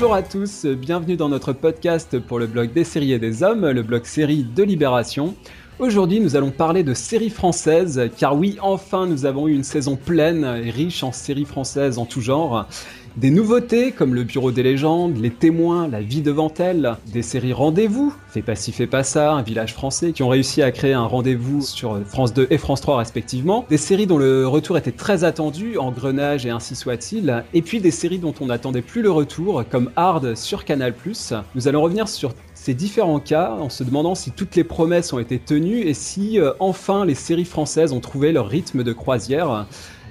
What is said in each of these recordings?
Bonjour à tous, bienvenue dans notre podcast pour le blog des séries et des hommes, le blog série de Libération. Aujourd'hui, nous allons parler de séries françaises, car oui, enfin, nous avons eu une saison pleine et riche en séries françaises en tout genre. Des nouveautés comme le Bureau des légendes, Les témoins, La vie devant elle, des séries Rendez-vous, Fais pas ci, fais pas ça, Un village français, qui ont réussi à créer un rendez-vous sur France 2 et France 3 respectivement. Des séries dont le retour était très attendu, Engrenage et ainsi soit-il. Et puis des séries dont on n'attendait plus le retour, comme Hard sur Canal+. Nous allons revenir sur ces différents cas en se demandant si toutes les promesses ont été tenues et si euh, enfin les séries françaises ont trouvé leur rythme de croisière.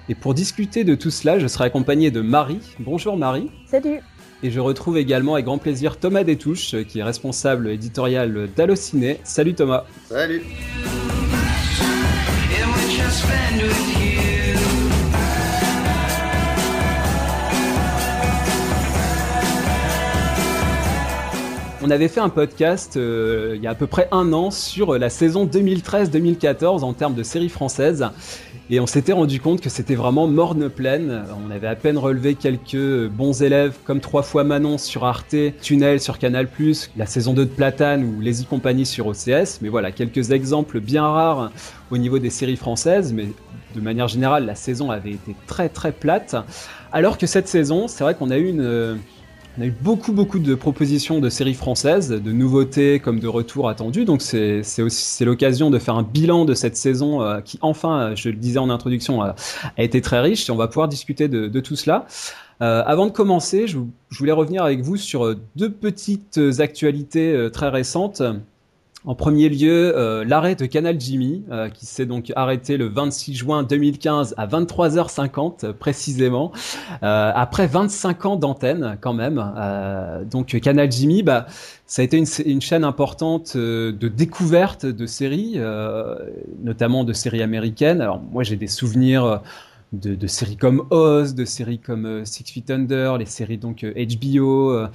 Et pour discuter de tout cela, je serai accompagné de Marie. Bonjour Marie. Salut. Et je retrouve également avec grand plaisir Thomas Détouche, qui est responsable éditorial d'Allociné. Salut Thomas. Salut. On avait fait un podcast euh, il y a à peu près un an sur la saison 2013-2014 en termes de séries françaises. Et on s'était rendu compte que c'était vraiment morne pleine. On avait à peine relevé quelques bons élèves comme Trois fois Manon sur Arte, Tunnel sur Canal+, la saison 2 de Platane ou Les y compagnie sur OCS. Mais voilà, quelques exemples bien rares au niveau des séries françaises. Mais de manière générale, la saison avait été très très plate. Alors que cette saison, c'est vrai qu'on a eu une on a eu beaucoup, beaucoup de propositions de séries françaises, de nouveautés comme de retours attendus. Donc, c'est l'occasion de faire un bilan de cette saison euh, qui, enfin, je le disais en introduction, a, été très riche. Et on va pouvoir discuter de, tout cela. Euh, avant de commencer, je, je, voulais revenir avec vous sur deux petites actualités euh, très récentes. En premier lieu, euh, l'arrêt de Canal Jimmy, euh, qui s'est donc arrêté le 26 juin 2015 à 23h50 euh, précisément, après 25 ans d'antenne quand même. donc Canal Jimmy, bah, ça a été une, une chaîne importante de découverte de séries, notamment de séries américaines. Alors moi j'ai des souvenirs de, séries comme Oz, de séries comme euh, Six Feet Under, les séries donc HBO. Euh,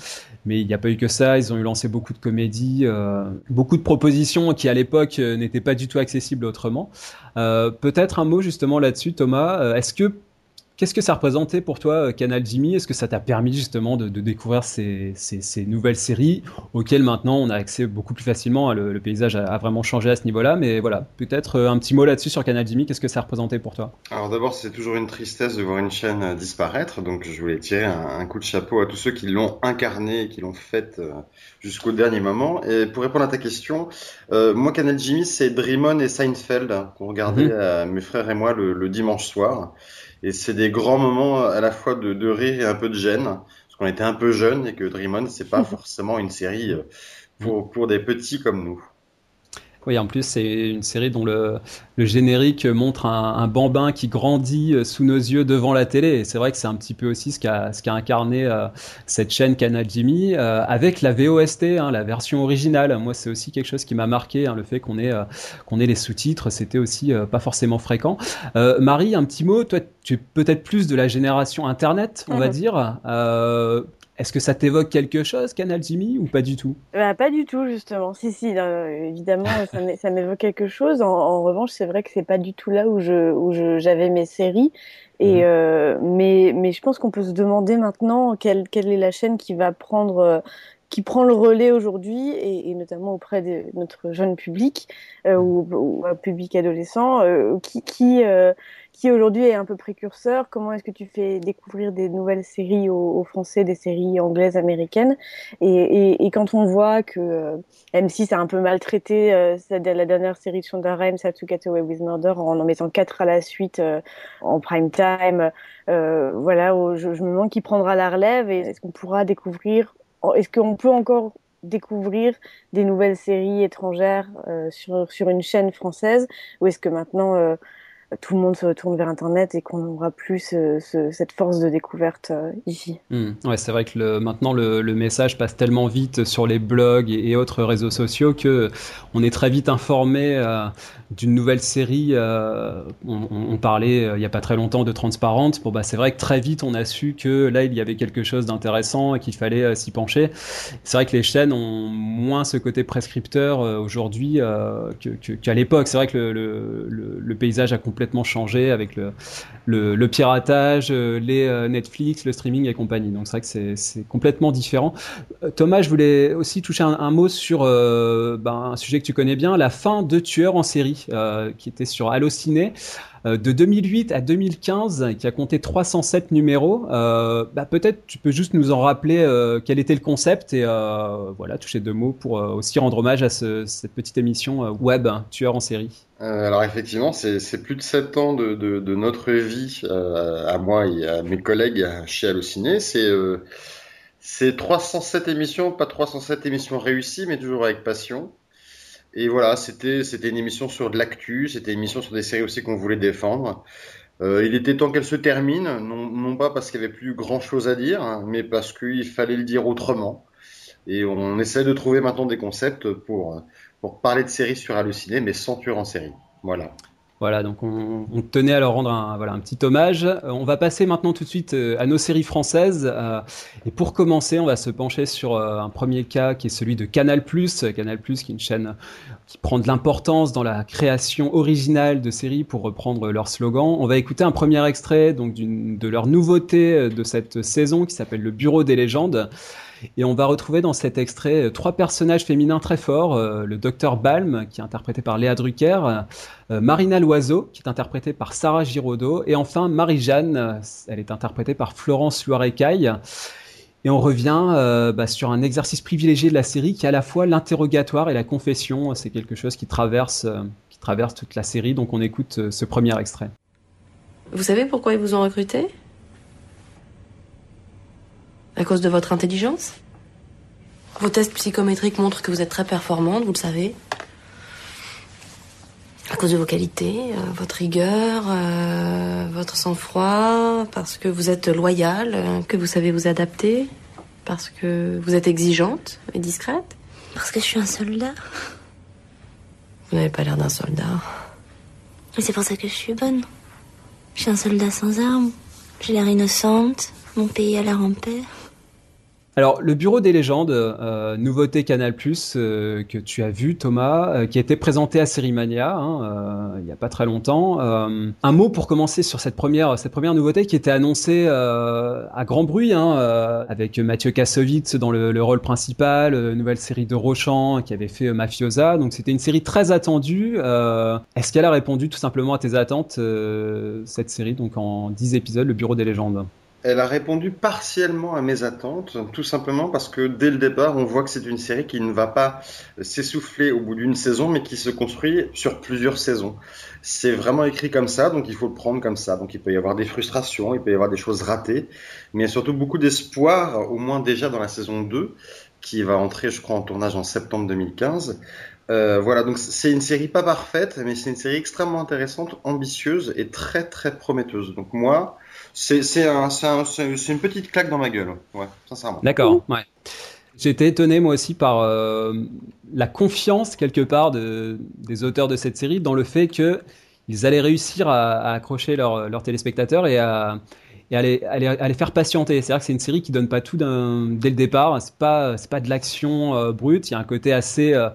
mais il n'y a pas eu que ça. Ils ont eu lancé beaucoup de comédies, euh, beaucoup de propositions qui à l'époque n'étaient pas du tout accessibles autrement. Peut-être un mot justement là-dessus, Thomas. Est-ce que Qu'est-ce que ça représentait pour toi, euh, Canal Jimmy? Est-ce que ça t'a permis justement de, découvrir ces, nouvelles séries auxquelles maintenant on a accès beaucoup plus facilement? Le, paysage a, vraiment changé à ce niveau-là, mais voilà, peut-être euh, un petit mot là-dessus sur Canal Jimmy. Qu'est-ce que ça représentait pour toi? Alors d'abord, c'est toujours une tristesse de voir une chaîne euh, disparaître, donc je voulais tirer un, coup de chapeau à tous ceux qui l'ont incarné et qui l'ont faite jusqu'au dernier moment. Et pour répondre à ta question, moi Canal Jimmy, c'est Dream et Seinfeld hein, qu'on regardait mhm. mes frères et moi le dimanche soir. Et c'est des grands moments à la fois de, de, rire et un peu de gêne, parce qu'on était un peu jeunes et que Dream On, c'est pas forcément une série euh, pour, pour des petits comme nous. Oui, en plus, c'est une série dont le, le générique montre un, un, bambin qui grandit euh, sous nos yeux devant la télé. Et c'est vrai que c'est un petit peu aussi ce qu'a ce qu'a incarné euh, cette chaîne Canal Jimmy euh, avec la VOST, hein, la version originale. Moi, c'est aussi quelque chose qui m'a marqué, hein, le fait qu'on ait, qu'on ait les sous-titres. C'était aussi pas forcément fréquent. Marie, un petit mot. Toi, tu es peut-être plus de la génération Internet, on va mhm. dire. Est-ce que ça t'évoque quelque chose, Canal Jimmy, ou pas du tout? Bah, Pas du tout, justement. Si, si, évidemment, ça m'évoque quelque chose. En, revanche, c'est vrai que c'est pas du tout là où je où j'avais mes séries. Et mhm. euh, mais mais je pense qu'on peut se demander maintenant quelle quelle est la chaîne qui va prendre euh, qui prend le relais aujourd'hui et, et, notamment auprès de notre jeune public euh, ou, ou, public adolescent euh, qui qui euh, qui aujourd'hui est un peu précurseur. Comment est-ce que tu fais découvrir des nouvelles séries aux, Français, des séries anglaises, américaines? Et, et, et, quand on voit que euh, M6 a un peu maltraité la dernière série de Shonda Rhimes, How to Get Away with Murder, en en mettant quatre à la suite en prime time, voilà, je, je, me demande qui prendra la relève et est-ce qu'on pourra découvrir, est-ce qu'on peut encore découvrir des nouvelles séries étrangères euh, sur, sur une chaîne française ou est-ce que maintenant tout le monde se retourne vers Internet et qu'on n'aura plus cette force de découverte euh, ici. Hmm. Ouais, c'est vrai que maintenant le, message passe tellement vite sur les blogs et, autres réseaux sociaux que on est très vite informé euh, d'une nouvelle série. Euh, on, parlait il n'y a pas très longtemps de Transparente. Bon, bah, c'est vrai que très vite on a su que là il y avait quelque chose d'intéressant et qu'il fallait s'y pencher. C'est vrai que les chaînes ont moins ce côté prescripteur aujourd'hui qu'à l'époque. C'est vrai que le, le paysage a complètement complètement changé avec le, piratage, les Netflix, le streaming et compagnie. Donc c'est vrai que c'est complètement différent. Thomas, je voulais aussi toucher un, mot sur ben, un sujet que tu connais bien, la fin de Tueurs en série, qui était sur Allociné. Euh, de 2008 à 2015, qui a compté 307 numéros. Euh, bah, peut-être tu peux juste nous en rappeler euh, quel était le concept et voilà, toucher deux mots pour aussi rendre hommage à cette petite émission web, hein, Tueur en série. Alors effectivement, c'est plus de 7 ans de, notre vie à moi et à mes collègues chez Allociné. C'est c'est 307 émissions, pas 307 émissions réussies, mais toujours avec passion. Et voilà, c'était une émission sur de l'actu, c'était une émission sur des séries aussi qu'on voulait défendre. Euh, il était temps qu'elle se termine, non, pas parce qu'il y avait plus grand chose à dire, hein, mais parce qu'il fallait le dire autrement. Et on essaie de trouver maintenant des concepts pour pour parler de séries sur Halluciné, mais sans tuer en série. Voilà. Voilà, donc on, tenait à leur rendre un, voilà, un petit hommage. Euh, on va passer maintenant tout de suite euh, à nos séries françaises. Euh, et pour commencer, on va se pencher sur un premier cas qui est celui de Canal+. Canal+, qui est une chaîne qui prend de l'importance dans la création originale de séries, pour reprendre leur slogan. On va écouter un premier extrait donc de leur nouveauté de cette saison qui s'appelle Le Bureau des légendes. Et on va retrouver dans cet extrait euh, trois personnages féminins très forts. Euh, le docteur Balm, qui est interprété par Léa Drucker, euh, Marina Loiseau, qui est interprétée par Sarah Giraudot, et enfin Marie-Jeanne, elle est interprétée par Florence Loirecaille. Et on revient bah, sur un exercice privilégié de la série qui est à la fois l'interrogatoire et la confession. C'est quelque chose qui traverse, qui traverse toute la série. Donc on écoute ce premier extrait. Vous savez pourquoi ils vous ont recruté à cause de votre intelligence? Vos tests psychométriques montrent que vous êtes très performante, vous le savez. À cause de vos qualités, euh, votre rigueur, euh, votre sang-froid, parce que vous êtes loyale, euh, que vous savez vous adapter, parce que vous êtes exigeante et discrète. Parce que je suis un soldat. Vous n'avez pas l'air d'un soldat. Mais c'est pour ça que je suis bonne. Je suis un soldat sans armes. J'ai l'air innocente. Mon pays a l'air en paix. Alors, le Bureau des légendes, euh, nouveauté Canal+, euh, que tu as vu, Thomas, euh, qui a été présenté à Sérimania hein, il n'y a pas très longtemps. un mot pour commencer sur cette première, cette première nouveauté qui était annoncée à grand bruit, hein, avec Mathieu Kassovitz dans le, rôle principal, nouvelle série de Rochant qui avait fait Mafiosa. Donc, c'était une série très attendue. Est-ce qu'elle a répondu tout simplement à tes attentes, cette série, donc en 10 épisodes, le Bureau des légendes? Elle a répondu partiellement à mes attentes, tout simplement parce que dès le départ, on voit que c'est une série qui ne va pas s'essouffler au bout d'une saison, mais qui se construit sur plusieurs saisons. C'est vraiment écrit comme ça, donc il faut le prendre comme ça. Donc il peut y avoir des frustrations, il peut y avoir des choses ratées, mais surtout beaucoup d'espoir, au moins déjà dans la saison 2, qui va entrer, je crois, en tournage en septembre 2015. Euh, voilà, donc c'est une série pas parfaite, mais c'est une série extrêmement intéressante, ambitieuse et très très prometteuse. Donc moi, c'est un, une petite claque dans ma gueule, ouais, sincèrement. D'accord, ouais. J'étais étonné moi aussi par euh, la confiance quelque part de, des auteurs de cette série dans le fait que ils allaient réussir à, accrocher leurs téléspectateurs et à, et à, les, à, les, faire patienter. C'est-à-dire que c'est une série qui donne pas tout dès le départ. C'est pas c'est pas de l'action euh, brute. Il y a un côté assez euh,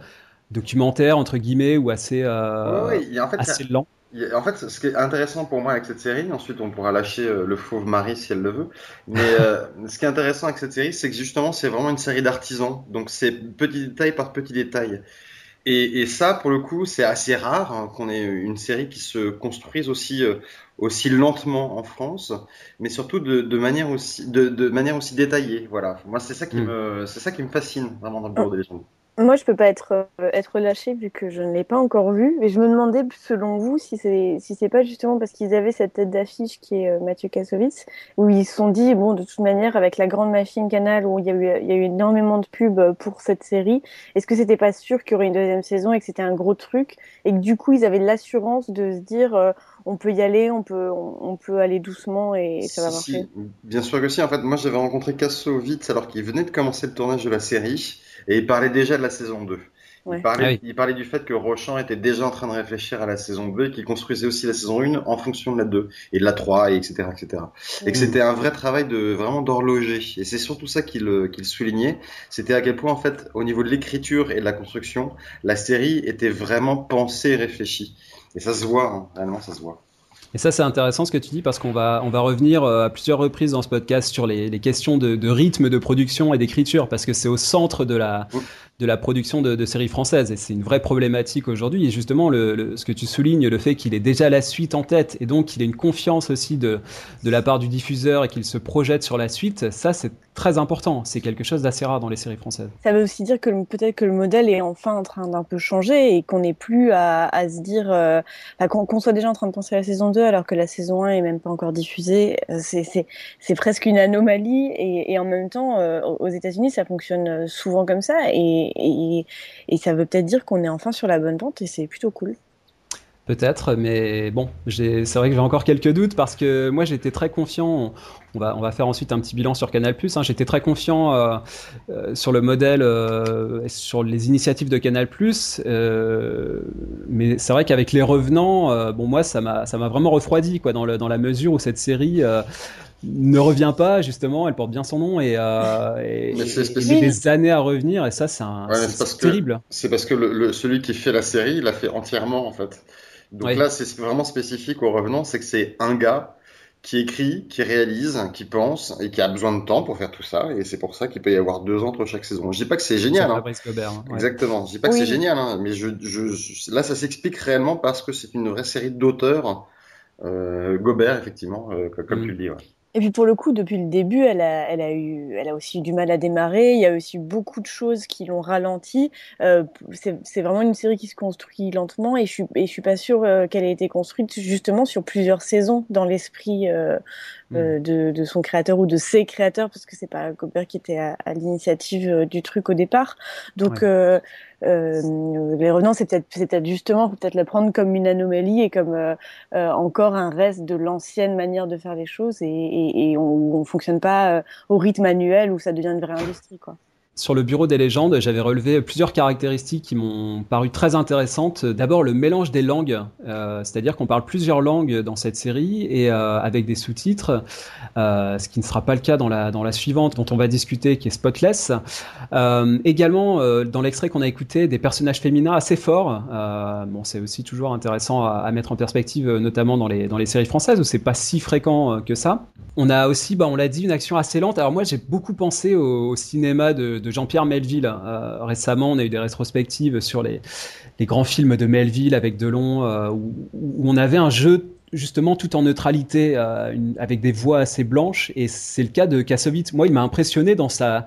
documentaire entre guillemets ou assez ouais, en fait, assez lent. En fait, ce qui est intéressant pour moi avec cette série, ensuite on pourra lâcher euh, le fauve Marie si elle le veut, mais euh, ce qui est intéressant avec cette série, c'est que justement c'est vraiment une série d'artisans, donc c'est petit détail par petit détail. Et, et ça, pour le coup, c'est assez rare hein, qu'on ait une série qui se construise aussi euh, aussi lentement en France, mais surtout de, de manière aussi de, de, manière aussi détaillée. Voilà, moi c'est ça qui mm. me ça qui me fascine vraiment dans le bureau des légendes. Moi, je peux pas être, euh, être lâchée vu que je ne l'ai pas encore vu. Mais je me demandais, selon vous, si c'est si c'est pas justement parce qu'ils avaient cette tête d'affiche qui est euh, Mathieu Kassovitz, où ils se sont dit, bon, de toute manière, avec la grande machine Canal, où il y a eu, il y a eu énormément de pubs euh, pour cette série, est-ce que c'était pas sûr qu'il y aurait une deuxième saison et que c'était un gros truc et que du coup, ils avaient l'assurance de se dire, on peut y aller, on peut, on, peut aller doucement et ça va marcher? Bien sûr que si. En fait, moi, j'avais rencontré Kassovitz alors qu'il venait de commencer le tournage de la série. Et il parlait déjà de la saison 2. Il, parlait, ah il, parlait, du fait que Rochant était déjà en train de réfléchir à la saison 2 et qu'il construisait aussi la saison 1 en fonction de la 2 et de la 3 et etc etc. Et que c'était un vrai travail de vraiment d'horloger et c'est surtout ça qu'il qu'il soulignait, c'était à quel point en fait au niveau de l'écriture et de la construction, la série était vraiment pensée et réfléchie. Et ça se voit, hein, réellement ça se voit. Et ça, c'est intéressant ce que tu dis parce qu'on va, on va revenir euh, à plusieurs reprises dans ce podcast sur les, questions de, rythme de production et d'écriture parce que c'est au centre de la, de la production de, séries françaises et c'est une vraie problématique aujourd'hui. Et justement, le, ce que tu soulignes, le fait qu'il ait déjà la suite en tête et donc qu'il ait une confiance aussi de, de la part du diffuseur et qu'il se projette sur la suite, ça, c'est très important. C'est quelque chose d'assez rare dans les séries françaises. Ça veut aussi dire que peut-être que le modèle est enfin en train d'un peu changer et qu'on n'est plus à, à, se dire, euh, qu'on soit déjà en train de penser à la saison 2 alors que la saison 1 est même pas encore diffusée. Euh, c'est presque une anomalie et, en même temps, euh, aux États-Unis, ça fonctionne souvent comme ça et, ça veut peut-être dire qu'on est enfin sur la bonne pente et c'est plutôt cool peut-être, mais bon, c'est vrai que j'ai encore quelques doutes parce que moi j'étais très confiant. On va, on va faire ensuite un petit bilan sur Canal+. Hein, j'étais très confiant euh, euh, sur le modèle, euh, sur les initiatives de Canal+. Mais c'est vrai qu'avec les revenants, bon moi ça m'a, vraiment refroidi quoi, dans, le, dans la mesure où cette série ne revient pas justement, elle porte bien son nom et, euh, et, des années à revenir et ça c'est ouais, terrible. C'est parce que le, le, celui qui fait la série, il l'a fait entièrement en fait. Donc ouais. là, c'est vraiment spécifique au revenant, c'est que c'est un gars qui écrit, qui réalise, qui pense et qui a besoin de temps pour faire tout ça. Et c'est pour ça qu'il peut y avoir deux ans entre chaque saison. Je dis pas que c'est génial. Hein. Gobert, hein. Exactement. Je dis pas oui. que c'est génial, hein. mais je, je, je, là, ça s'explique réellement parce que c'est une vraie série d'auteurs. Euh, Gobert, effectivement, euh, comme mm. tu le dis. Ouais. Et puis pour le coup, depuis le début, elle a, elle a eu, elle a aussi eu du mal à démarrer. Il y a aussi beaucoup de choses qui l'ont ralenti. Euh, c'est vraiment une série qui se construit lentement et je suis, et je suis pas sûre euh, qu'elle ait été construite justement sur plusieurs saisons dans l'esprit euh, mmh. de, de, son créateur ou de ses créateurs parce que c'est pas Gobert qui était à, à l'initiative du truc au départ. Donc ouais. Euh, les revenants, c'est peut-être peut justement peut-être la prendre comme une anomalie et comme euh, euh, encore un reste de l'ancienne manière de faire les choses et, et, on, on fonctionne pas au rythme annuel où ça devient une vraie industrie, quoi sur le bureau des légendes, j'avais relevé plusieurs caractéristiques qui m'ont paru très intéressantes. D'abord, le mélange des langues, euh, c'est-à-dire qu'on parle plusieurs langues dans cette série et euh, avec des sous-titres, euh, ce qui ne sera pas le cas dans la, suivante dont on va discuter, qui est Spotless. Également, dans l'extrait qu'on a écouté, des personnages féminins assez forts. Bon, c'est aussi toujours intéressant à, mettre en perspective, notamment dans les, dans les séries françaises où c'est pas si fréquent que ça. On a aussi, bah, on l'a dit, une action assez lente. Alors moi, j'ai beaucoup pensé au, cinéma de Jean-Pierre Melville. Euh, récemment, on a eu des rétrospectives sur les, grands films de Melville avec Delon, euh, où, on avait un jeu justement tout en neutralité, euh, avec des voix assez blanches. Et c'est le cas de Kassovitz. Moi, il m'a impressionné dans sa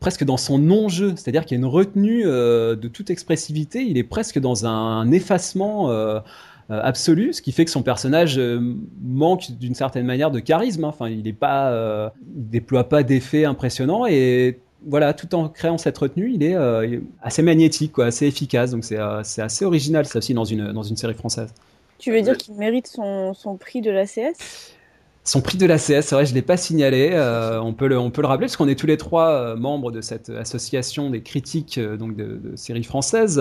presque dans son non-jeu, c'est-à-dire qu'il y a une retenue de toute expressivité. Il est presque dans un effacement absolu, ce qui fait que son personnage manque d'une certaine manière de charisme. Enfin, il n'est pas, il déploie pas d'effets impressionnants et voilà, tout en créant cette retenue, il est, euh, assez magnétique, quoi, assez efficace. Donc c'est euh, assez original, ça aussi, dans une, dans une série française. Tu veux dire qu'il mérite son, son prix de l'ACS son prix de l'ACS, c'est vrai, je l'ai pas signalé. Euh, on peut le, on peut le rappeler parce qu'on est tous les trois euh, membres de cette association des critiques euh, donc de, de, séries françaises,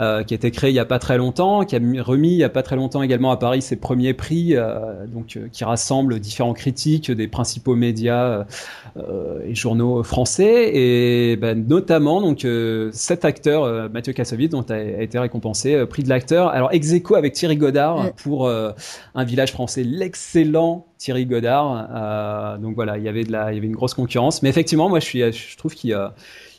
euh, qui a été créée il y a pas très longtemps, qui a remis il y a pas très longtemps également à Paris ses premiers prix, euh, donc qui rassemble différents critiques des principaux médias et journaux français, et ben, notamment donc cet acteur Mathieu Kassovitz dont a, a, été récompensé prix de l'acteur. Alors ex aequo avec Thierry Godard pour un village français, l'excellent Thierry Godard. Euh, donc voilà, il y avait de la, il y avait une grosse concurrence. Mais effectivement, moi, je suis, je trouve qu'il euh,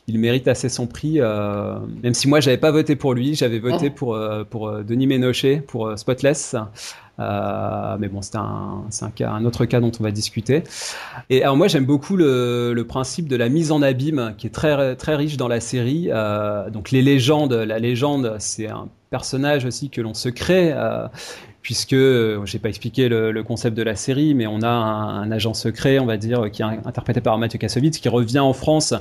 il mérite assez son prix. Euh, même si moi, j'avais pas voté pour lui, j'avais voté oh. pour euh, pour Denis Ménochet pour euh, Spotless. mais bon, c'est un, un cas, un autre cas dont on va discuter. Et alors moi, j'aime beaucoup le, le principe de la mise en abîme, qui est très très riche dans la série. donc les légendes, la légende, c'est un personnage aussi que l'on se crée puisque euh, j'ai pas expliqué le, concept de la série, mais on a un, agent secret, on va dire, qui est interprété par Mathieu Kassovitz, qui revient en France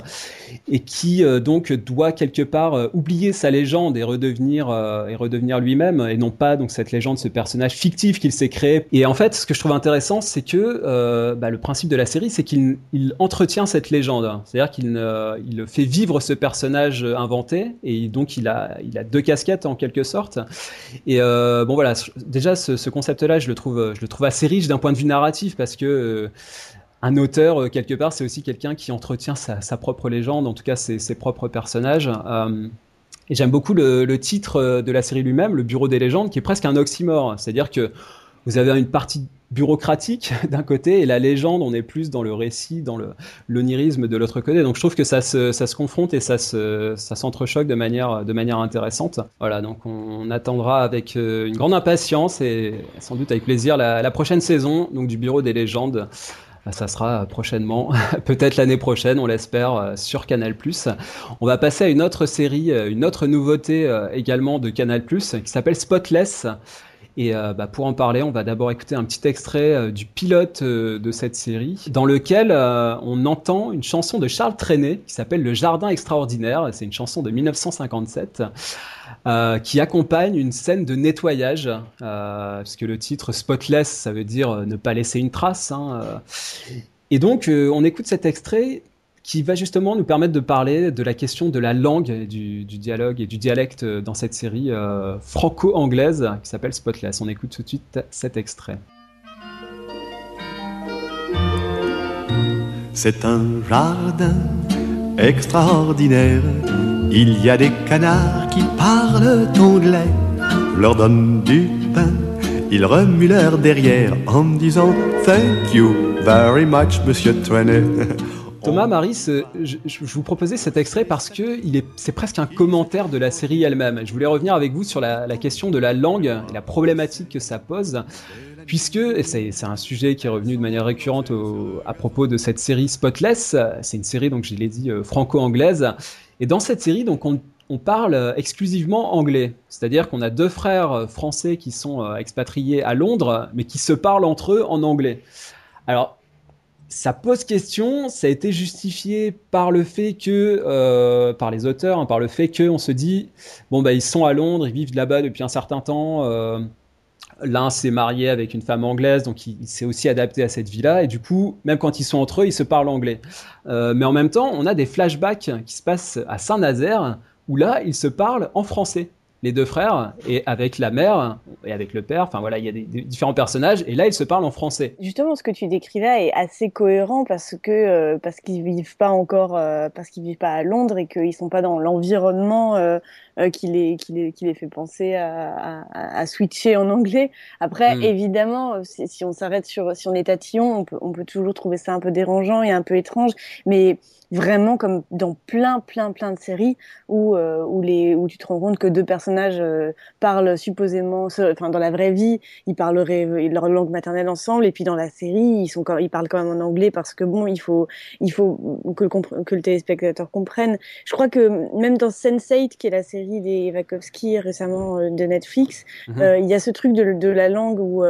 et qui euh, donc doit quelque part euh, oublier sa légende et redevenir euh, et redevenir lui-même, et non pas donc cette légende, ce personnage fictif qu'il s'est créé. Et en fait, ce que je trouve intéressant, c'est que euh, bah, le principe de la série, c'est qu'il entretient cette légende, c'est-à-dire qu'il il fait vivre ce personnage inventé, et donc il a il a deux casquettes en quelque sorte. Et bon voilà, déjà ce, ce concept-là, je le trouve, je le trouve assez riche d'un point de vue narratif parce que euh, un auteur, euh, quelque part, c'est aussi quelqu'un qui entretient sa, propre légende, en tout cas ses, ses propres personnages. Euh, et j'aime beaucoup le, le, titre de la série lui-même, Le Bureau des légendes, qui est presque un oxymore. C'est-à-dire que vous avez une partie bureaucratique d'un côté et la légende, on est plus dans le récit, dans le l'onirisme de l'autre côté. Donc je trouve que ça se, ça se confronte et ça se, ça s'entrechoque de manière, de manière intéressante. Voilà, donc on, attendra avec euh, une grande impatience et sans doute avec plaisir la, la prochaine saison donc du Bureau des légendes. Bah, ça sera prochainement, peut-être l'année prochaine, on l'espère, euh, sur Canal+. On va passer à une autre série, euh, une autre nouveauté également de Canal+, qui s'appelle Spotless. Et euh, bah, pour en parler, on va d'abord écouter un petit extrait euh, du pilote euh, de cette série, dans lequel on entend une chanson de Charles Trenet qui s'appelle Le Jardin extraordinaire. C'est une chanson de 1957. qui accompagne une scène de nettoyage, puisque le titre Spotless, ça veut dire ne pas laisser une trace. Hein, et donc, on écoute cet extrait qui va justement nous permettre de parler de la question de la langue, du, du dialogue et du dialecte dans cette série euh, franco-anglaise qui s'appelle Spotless. On écoute tout de suite cet extrait. C'est un jardin extraordinaire. Il y a des canards qui parlent anglais. Leur donne du pain, ils remuent leur derrière en disant Thank you very much, monsieur Twenet. Thomas, Maris, je, vous proposais cet extrait parce que c'est presque un commentaire de la série elle-même. Je voulais revenir avec vous sur la, question de la langue et la problématique que ça pose, puisque c'est un sujet qui est revenu de manière récurrente à propos de cette série Spotless. C'est une série, donc je l'ai dit, euh, franco-anglaise. Et dans cette série, donc on, parle exclusivement anglais. C'est-à-dire qu'on a deux frères français qui sont euh, expatriés à Londres, mais qui se parlent entre eux en anglais. Alors, ça pose question, ça a été justifié par le fait que, euh, par les auteurs, hein, par le fait qu'on se dit, bon, bah, ils sont à Londres, ils vivent là-bas depuis un certain temps. Euh, L'un s'est marié avec une femme anglaise, donc il, s'est aussi adapté à cette vie-là, et du coup, même quand ils sont entre eux, ils se parlent anglais. Euh, mais en même temps, on a des flashbacks qui se passent à Saint-Nazaire, où là, ils se parlent en français les deux frères et avec la mère et avec le père. Enfin voilà, il y a des, différents personnages et là ils se parlent en français. Justement, ce que tu décris là est assez cohérent parce que euh, parce qu'ils vivent pas encore euh, parce qu'ils vivent pas à Londres et qu'ils sont pas dans l'environnement euh, qui les qui les qui les fait penser à, à, à switcher en anglais. Après, hmm. évidemment, si, si on s'arrête sur si on est tatillon, on peut on peut toujours trouver ça un peu dérangeant et un peu étrange, mais vraiment comme dans plein, plein, plein de séries où, euh, où, les, où tu te rends compte que deux personnages euh, parlent supposément, enfin dans la vraie vie, ils parleraient leur langue maternelle ensemble, et puis dans la série, ils, sont, ils parlent quand même en anglais parce que bon, il faut, il faut que, le, que le téléspectateur comprenne. Je crois que même dans Sense8, qui est la série des Wachowski récemment euh, de Netflix, mhm. il y a ce truc de, de la langue où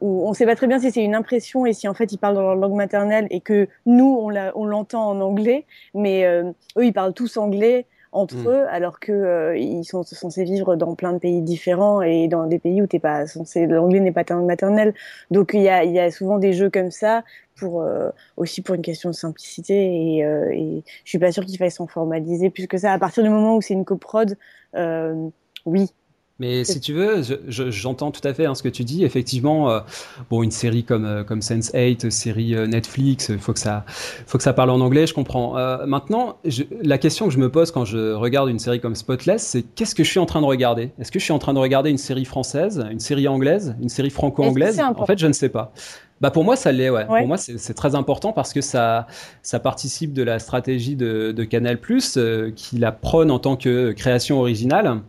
où on sait pas très bien si c'est une impression et si en fait ils parlent dans leur langue maternelle et que nous on l'entend en anglais, mais euh, eux ils parlent tous anglais entre mm. eux alors que euh, ils sont censés vivre dans plein de pays différents et dans des pays où t'es pas censé l'anglais n'est pas ta langue maternelle. Donc il y a, y a souvent des jeux comme ça pour euh, aussi pour une question de simplicité et, et je suis pas sûre qu'il faille s'en formaliser plus que ça. À partir du moment où c'est une coprode, oui, mais si tu veux, j'entends tout à fait hein, ce que tu dis. Effectivement, euh, bon, une série comme euh, Sense8, série euh, Netflix, il faut que ça faut que ça parle en anglais. Je comprends. maintenant, la question que je me pose quand je regarde une série comme Spotless, c'est qu'est-ce que je suis en train de regarder? Est-ce que je suis en train de regarder une série française, une série anglaise, une série franco-anglaise? En fait, je ne sais pas. Bah pour moi ça l'est ouais. Pour moi c'est très important parce que ça ça participe de la stratégie de, de Canal+ qui la prône en tant que création originale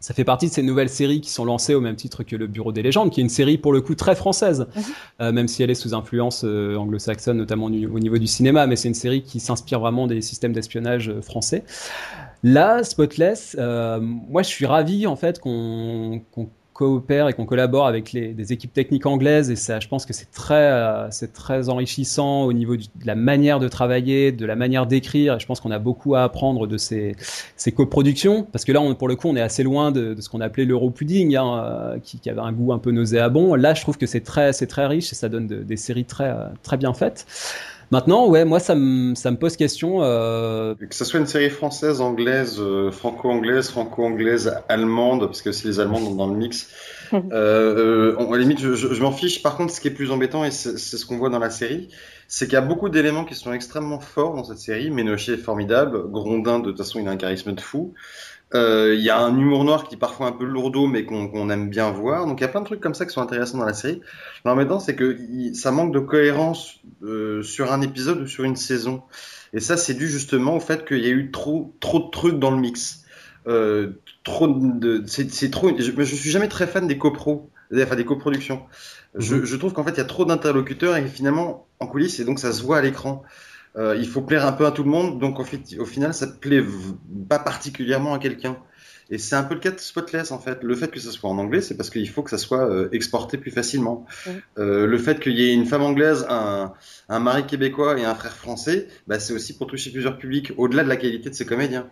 ça fait partie de ces nouvelles séries qui sont lancées au même titre que Le Bureau des légendes, qui est une série pour le coup très française, euh, même si elle est sous influence euh, anglo-saxonne, notamment au niveau du cinéma, mais c'est une série qui s'inspire vraiment des systèmes d'espionnage euh, français. Là, Spotless, moi je suis ravi en fait qu'on coopère et qu'on collabore avec les, des équipes techniques anglaises et ça, je pense que c'est très, euh, c'est très enrichissant au niveau de la manière de travailler, de la manière d'écrire. Et je pense qu'on a beaucoup à apprendre de ces, ces coproductions parce que là, on, pour le coup, on est assez loin de, de ce qu'on appelait l'europudding, hein, euh, qui, qui, avait un goût un peu nauséabond. Là, je trouve que c'est très, c'est très riche et ça donne des séries très, euh, très bien faites. Maintenant, ouais, moi, ça me, ça me pose question. Euh... Que ce soit une série française, anglaise, euh, franco-anglaise, franco-anglaise, allemande, parce que si les Allemandes sont dans le mix, euh, à la limite, je, je, m'en fiche. Par contre, ce qui est plus embêtant, et c'est ce qu'on voit dans la série, c'est qu'il y a beaucoup d'éléments qui sont extrêmement forts dans cette série. Ménochet est formidable. Grondin, de toute façon, il a un charisme de fou. Euh, il y a un humour noir qui est parfois un peu lourdeau, mais qu'on aime bien voir. Donc il y a plein de trucs comme ça qui sont intéressants dans la série. L'embêtant, c'est que ça manque de cohérence euh, sur un épisode ou sur une saison. Et ça, c'est dû justement au fait qu'il y a eu trop, trop de trucs dans le mix. Euh, trop de, c'est trop. Je, je suis jamais très fan des copros, enfin des coproductions. Je, mhm. je trouve qu'en fait, il y a trop d'interlocuteurs et finalement en coulisses, et donc ça se voit à l'écran. Euh, il faut plaire un peu à tout le monde, donc au, fait, au final, ça plaît pas particulièrement à quelqu'un. Et c'est un peu le cas de Spotless en fait. Le fait que ça soit en anglais, c'est parce qu'il faut que ça soit euh, exporté plus facilement. Euh, le fait qu'il y ait une femme anglaise, un, un, mari québécois et un frère français, bah, c'est aussi pour toucher plusieurs publics, au-delà de la qualité de ses comédiens.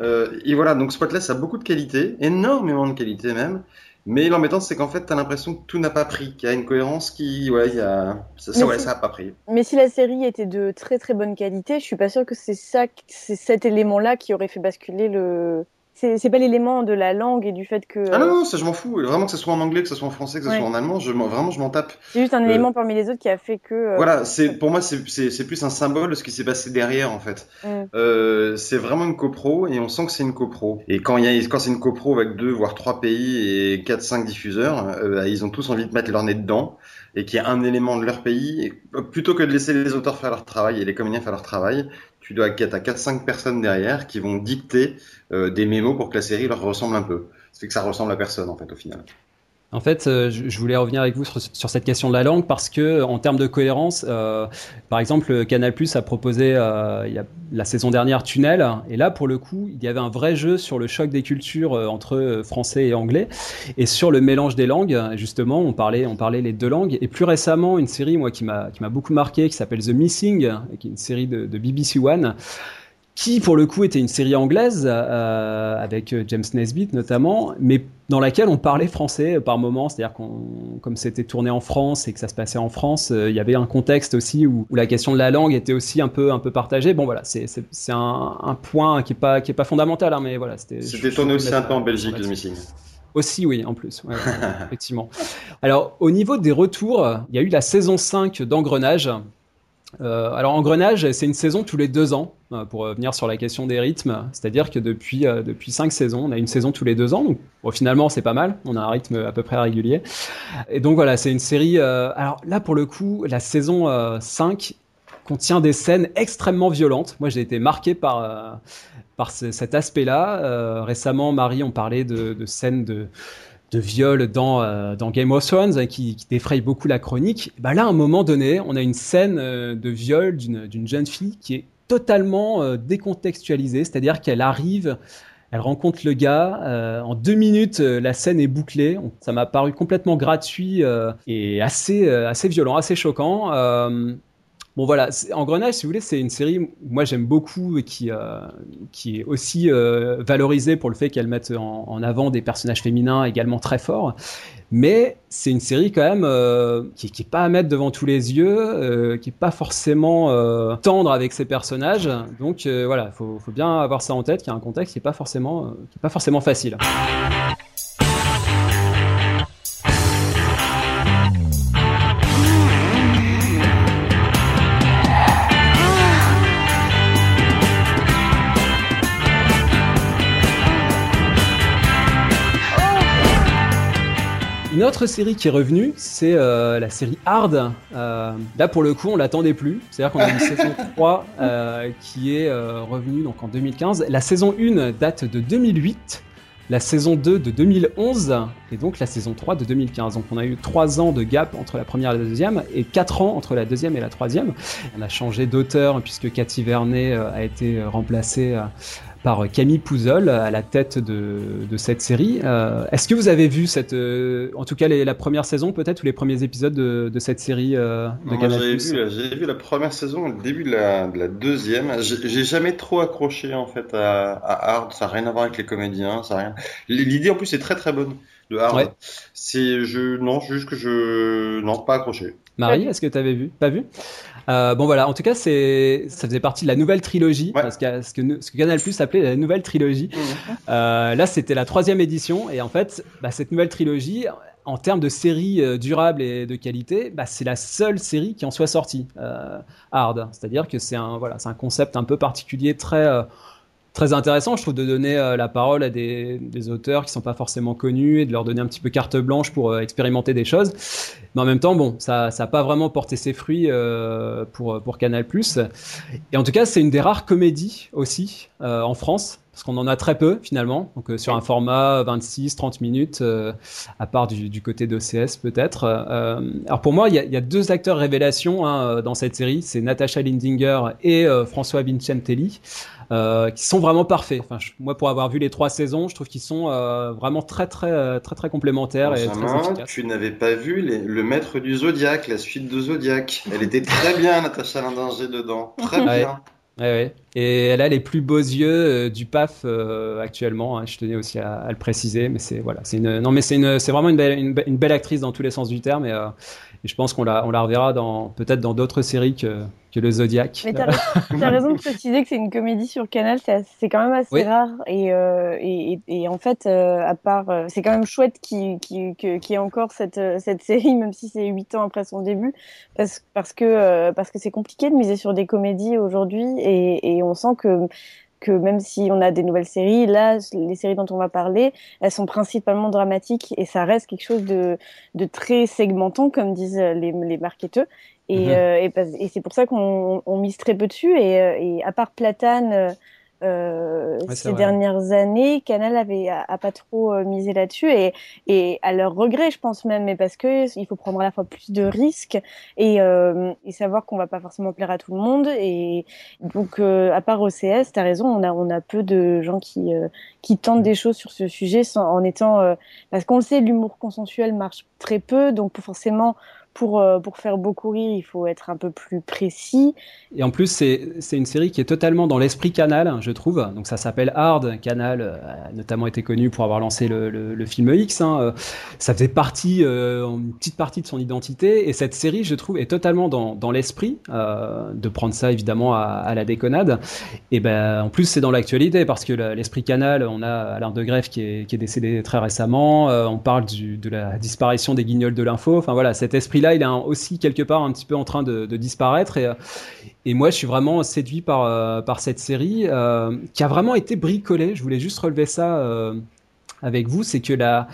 Euh, et voilà, donc Spotless a beaucoup de qualité, énormément de qualité même. Mais l'embêtant, c'est qu'en fait, tu as l'impression que tout n'a pas pris, qu'il y a une cohérence qui, ouais, il y a, ça, ouais, ça a pas pris. Mais si la série était de très très bonne qualité, je suis pas sûre que c'est ça, c'est cet élément-là qui aurait fait basculer le, c'est pas l'élément de la langue et du fait que. Ah non, non, ça je m'en fous. Vraiment que ce soit en anglais, que ce soit en français, que ce soit en allemand, je, vraiment je m'en tape. C'est juste un euh, élément parmi les autres qui a fait que. Euh, voilà, c'est pour moi c'est plus un symbole de ce qui s'est passé derrière en fait. Mm. Euh, c'est vraiment une copro et on sent que c'est une copro. Et quand il y a quand c'est une copro avec deux voire trois pays et quatre cinq diffuseurs, bah, ils ont tous envie de mettre leur nez dedans et qu'il y a un élément de leur pays, plutôt que de laisser les auteurs faire leur travail et les comédiens faire leur travail, tu dois à 4-5 personnes derrière qui vont dicter euh, des mémos pour que la série leur ressemble un peu. Ça fait que ça ressemble à personne en fait au final. En fait, euh, je voulais revenir avec vous sur, cette question de la langue parce que, en termes de cohérence, euh, par exemple, Canal Plus a proposé euh, il y a, la saison dernière Tunnel, et là, pour le coup, il y avait un vrai jeu sur le choc des cultures entre français et anglais, et sur le mélange des langues. Justement, on parlait, on parlait les deux langues. Et plus récemment, une série, moi, qui m'a qui m'a beaucoup marqué, qui s'appelle The Missing, qui est une série de, de BBC One qui pour le coup était une série anglaise euh, avec James Nesbitt notamment, mais dans laquelle on parlait français par moment, c'est-à-dire qu'on, comme c'était tourné en France et que ça se passait en France, euh, il y avait un contexte aussi où, où, la question de la langue était aussi un peu un peu partagée. Bon voilà, c'est, c'est, c'est un, un, point qui est pas qui est pas fondamental, hein, mais voilà, c'était. C'était tourné aussi un peu en Belgique, le Missing. Aussi, oui, en plus, ouais, effectivement. Alors, au niveau des retours, il y a eu la saison 5 d'Engrenage, euh, alors Engrenage, c'est une saison tous les deux ans, euh, pour revenir sur la question des rythmes. C'est-à-dire que depuis, euh, depuis cinq saisons, on a une saison tous les deux ans. Donc finalement, c'est pas mal. On a un rythme à peu près régulier. Et donc voilà, c'est une série... alors là, pour le coup, la saison 5 contient des scènes extrêmement violentes. Moi, j'ai été marqué par, par cet aspect-là. récemment, Marie, on parlait de scènes de de viol dans, euh, dans Game of Thrones hein, qui, qui, défraye beaucoup la chronique, bah là, à un moment donné, on a une scène euh, de viol d'une jeune fille qui est totalement euh, décontextualisée, c'est-à-dire qu'elle arrive, elle rencontre le gars, en deux minutes, la scène est bouclée. Ça m'a paru complètement gratuit et assez, assez violent, assez choquant. Bon voilà, Engrenage, si vous voulez, c'est une série moi j'aime beaucoup et qui euh, qui est aussi euh, valorisée pour le fait qu'elle mette en, avant des personnages féminins également très forts. Mais c'est une série quand même euh, qui, qui est pas à mettre devant tous les yeux, qui est pas forcément tendre avec ses personnages. Donc voilà, faut, faut bien avoir ça en tête, qu'il y a un contexte qui est pas forcément qui est pas forcément facile. Une autre série qui est revenue, c'est euh, la série Hard. Euh, là, pour le coup, on l'attendait plus. C'est-à-dire qu'on a une saison 3 euh, qui est revenue donc en 2015. La saison 1 date de 2008, la saison 2 de 2011 et donc la saison 3 de 2015. Donc on a eu 3 ans de gap entre la première et la deuxième et 4 ans entre la deuxième et la troisième. On a changé d'auteur puisque Cathy Vernet a été remplacée par Camille Pouzol à la tête de, de cette série. Euh, Est-ce que vous avez vu cette, euh, en tout cas les, la première saison peut-être ou les premiers épisodes de, de cette série euh, de Canal? J'ai vu, vu, la première saison, le début de la, de la deuxième. J'ai jamais trop accroché en fait à, à Hard. Ça n'a rien à voir avec les comédiens, ça rien. L'idée en plus est très très bonne de Hard. Ouais. C'est je non juste que je non pas accroché. Marie, est-ce que tu avais vu Pas vu? Euh, bon voilà, en tout cas, c'est ça faisait partie de la nouvelle trilogie, parce que, ce, que, ce que Canal Plus appelait la nouvelle trilogie. Mmh. Euh, là, c'était la troisième édition, et en fait, bah, cette nouvelle trilogie, en termes de série euh, durable et de qualité, bah, c'est la seule série qui en soit sortie euh, hard. C'est-à-dire que c'est un voilà, c'est un concept un peu particulier, très euh, très intéressant, je trouve, de donner la parole à des, des, auteurs qui sont pas forcément connus et de leur donner un petit peu carte blanche pour expérimenter des choses. Mais en même temps, bon, ça ça a pas vraiment porté ses fruits pour pour Canal+. Et en tout cas, c'est une des rares comédies aussi en France parce qu'on en a très peu finalement, donc euh, sur un format 26-30 minutes, euh, à part du, du côté d'OCS peut-être. Euh, alors pour moi, il y a, y a, deux acteurs révélations hein, dans cette série, c'est Natasha Lindinger et François Vincentelli, qui sont vraiment parfaits. Enfin, moi, pour avoir vu les trois saisons, je trouve qu'ils sont vraiment très très très très complémentaires et très efficaces. Tu n'avais pas vu les, le Maître du Zodiaque, la suite de Zodiac. Elle était très bien, Natasha Lindinger dedans, très bien. Ouais, ouais. Et elle a les plus beaux yeux euh, du PAF euh, actuellement. Hein, je tenais aussi à, à, le préciser, mais c'est voilà, c'est une non mais c'est une c'est vraiment une belle, une, une, belle actrice dans tous les sens du terme et, euh, et je pense qu'on la on la reverra dans peut-être dans d'autres séries que que le Zodiac. Mais t'as as raison de préciser que c'est une comédie sur Canal, c'est quand même assez oui. rare. Et, euh, et, et, en fait, euh, à part, euh, c'est quand même chouette qu'il qu qu qu y ait encore cette, cette série, même si c'est huit ans après son début, parce, parce que parce que c'est compliqué de miser sur des comédies aujourd'hui, et, et on sent que que même si on a des nouvelles séries, là, les séries dont on va parler, elles sont principalement dramatiques et ça reste quelque chose de, de très segmentant, comme disent les, les marketeurs. Et, mmh. euh, et, et c'est pour ça qu'on mise très peu dessus. Et, euh, et à part Platane, euh, ouais, ces vrai. dernières années, Canal avait a, a pas trop euh, misé là-dessus et, et à leur regret, je pense même, mais parce que il faut prendre à la fois plus de risques et, euh, et savoir qu'on va pas forcément plaire à tout le monde. Et donc, euh, à part OCS, t'as raison, on a on a peu de gens qui euh, qui tentent des choses sur ce sujet sans, en étant parce qu'on le sait, l'humour consensuel marche très peu, donc forcément pour, euh, pour faire beaucoup rire, il faut être un peu plus précis. Et en plus, c'est une série qui est totalement dans l'esprit Canal, je trouve. Donc ça s'appelle Hard. Canal euh, a notamment été connu pour avoir lancé le, le, film X. Hein. Euh, ça faisait partie, une petite partie de son identité. Et cette série, je trouve, est totalement dans, dans l'esprit de prendre ça évidemment à, la déconnade. Et ben, en plus, c'est dans l'actualité parce que l'esprit Canal, on a Alain de Greff qui est, qui est décédé très récemment. on parle de la disparition des guignols de l'info. Enfin voilà, cet esprit là, il est aussi quelque part un petit peu en train de, disparaître. Et, et, moi, je suis vraiment séduit par, euh, par cette série euh, qui a vraiment été bricolée. Je voulais juste relever ça euh, avec vous, c'est que la,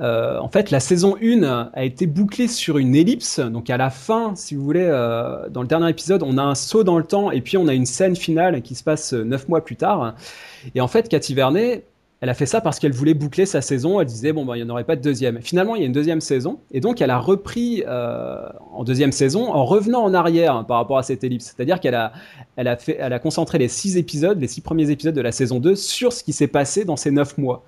euh, en fait, la saison 1 a été bouclée sur une ellipse. Donc à la fin, si vous voulez, euh, dans le dernier épisode, on a un saut dans le temps et puis on a une scène finale qui se passe neuf mois plus tard. Et en fait, Cathy Vernet, elle a fait ça parce qu'elle voulait boucler sa saison. Elle disait bon ben il n'y en aurait pas de deuxième. Finalement il y a une deuxième saison et donc elle a repris euh, en deuxième saison en revenant en arrière par rapport à cette ellipse. C'est-à-dire qu'elle a elle a fait elle a concentré les six épisodes, les six premiers épisodes de la saison 2 sur ce qui s'est passé dans ces neuf mois.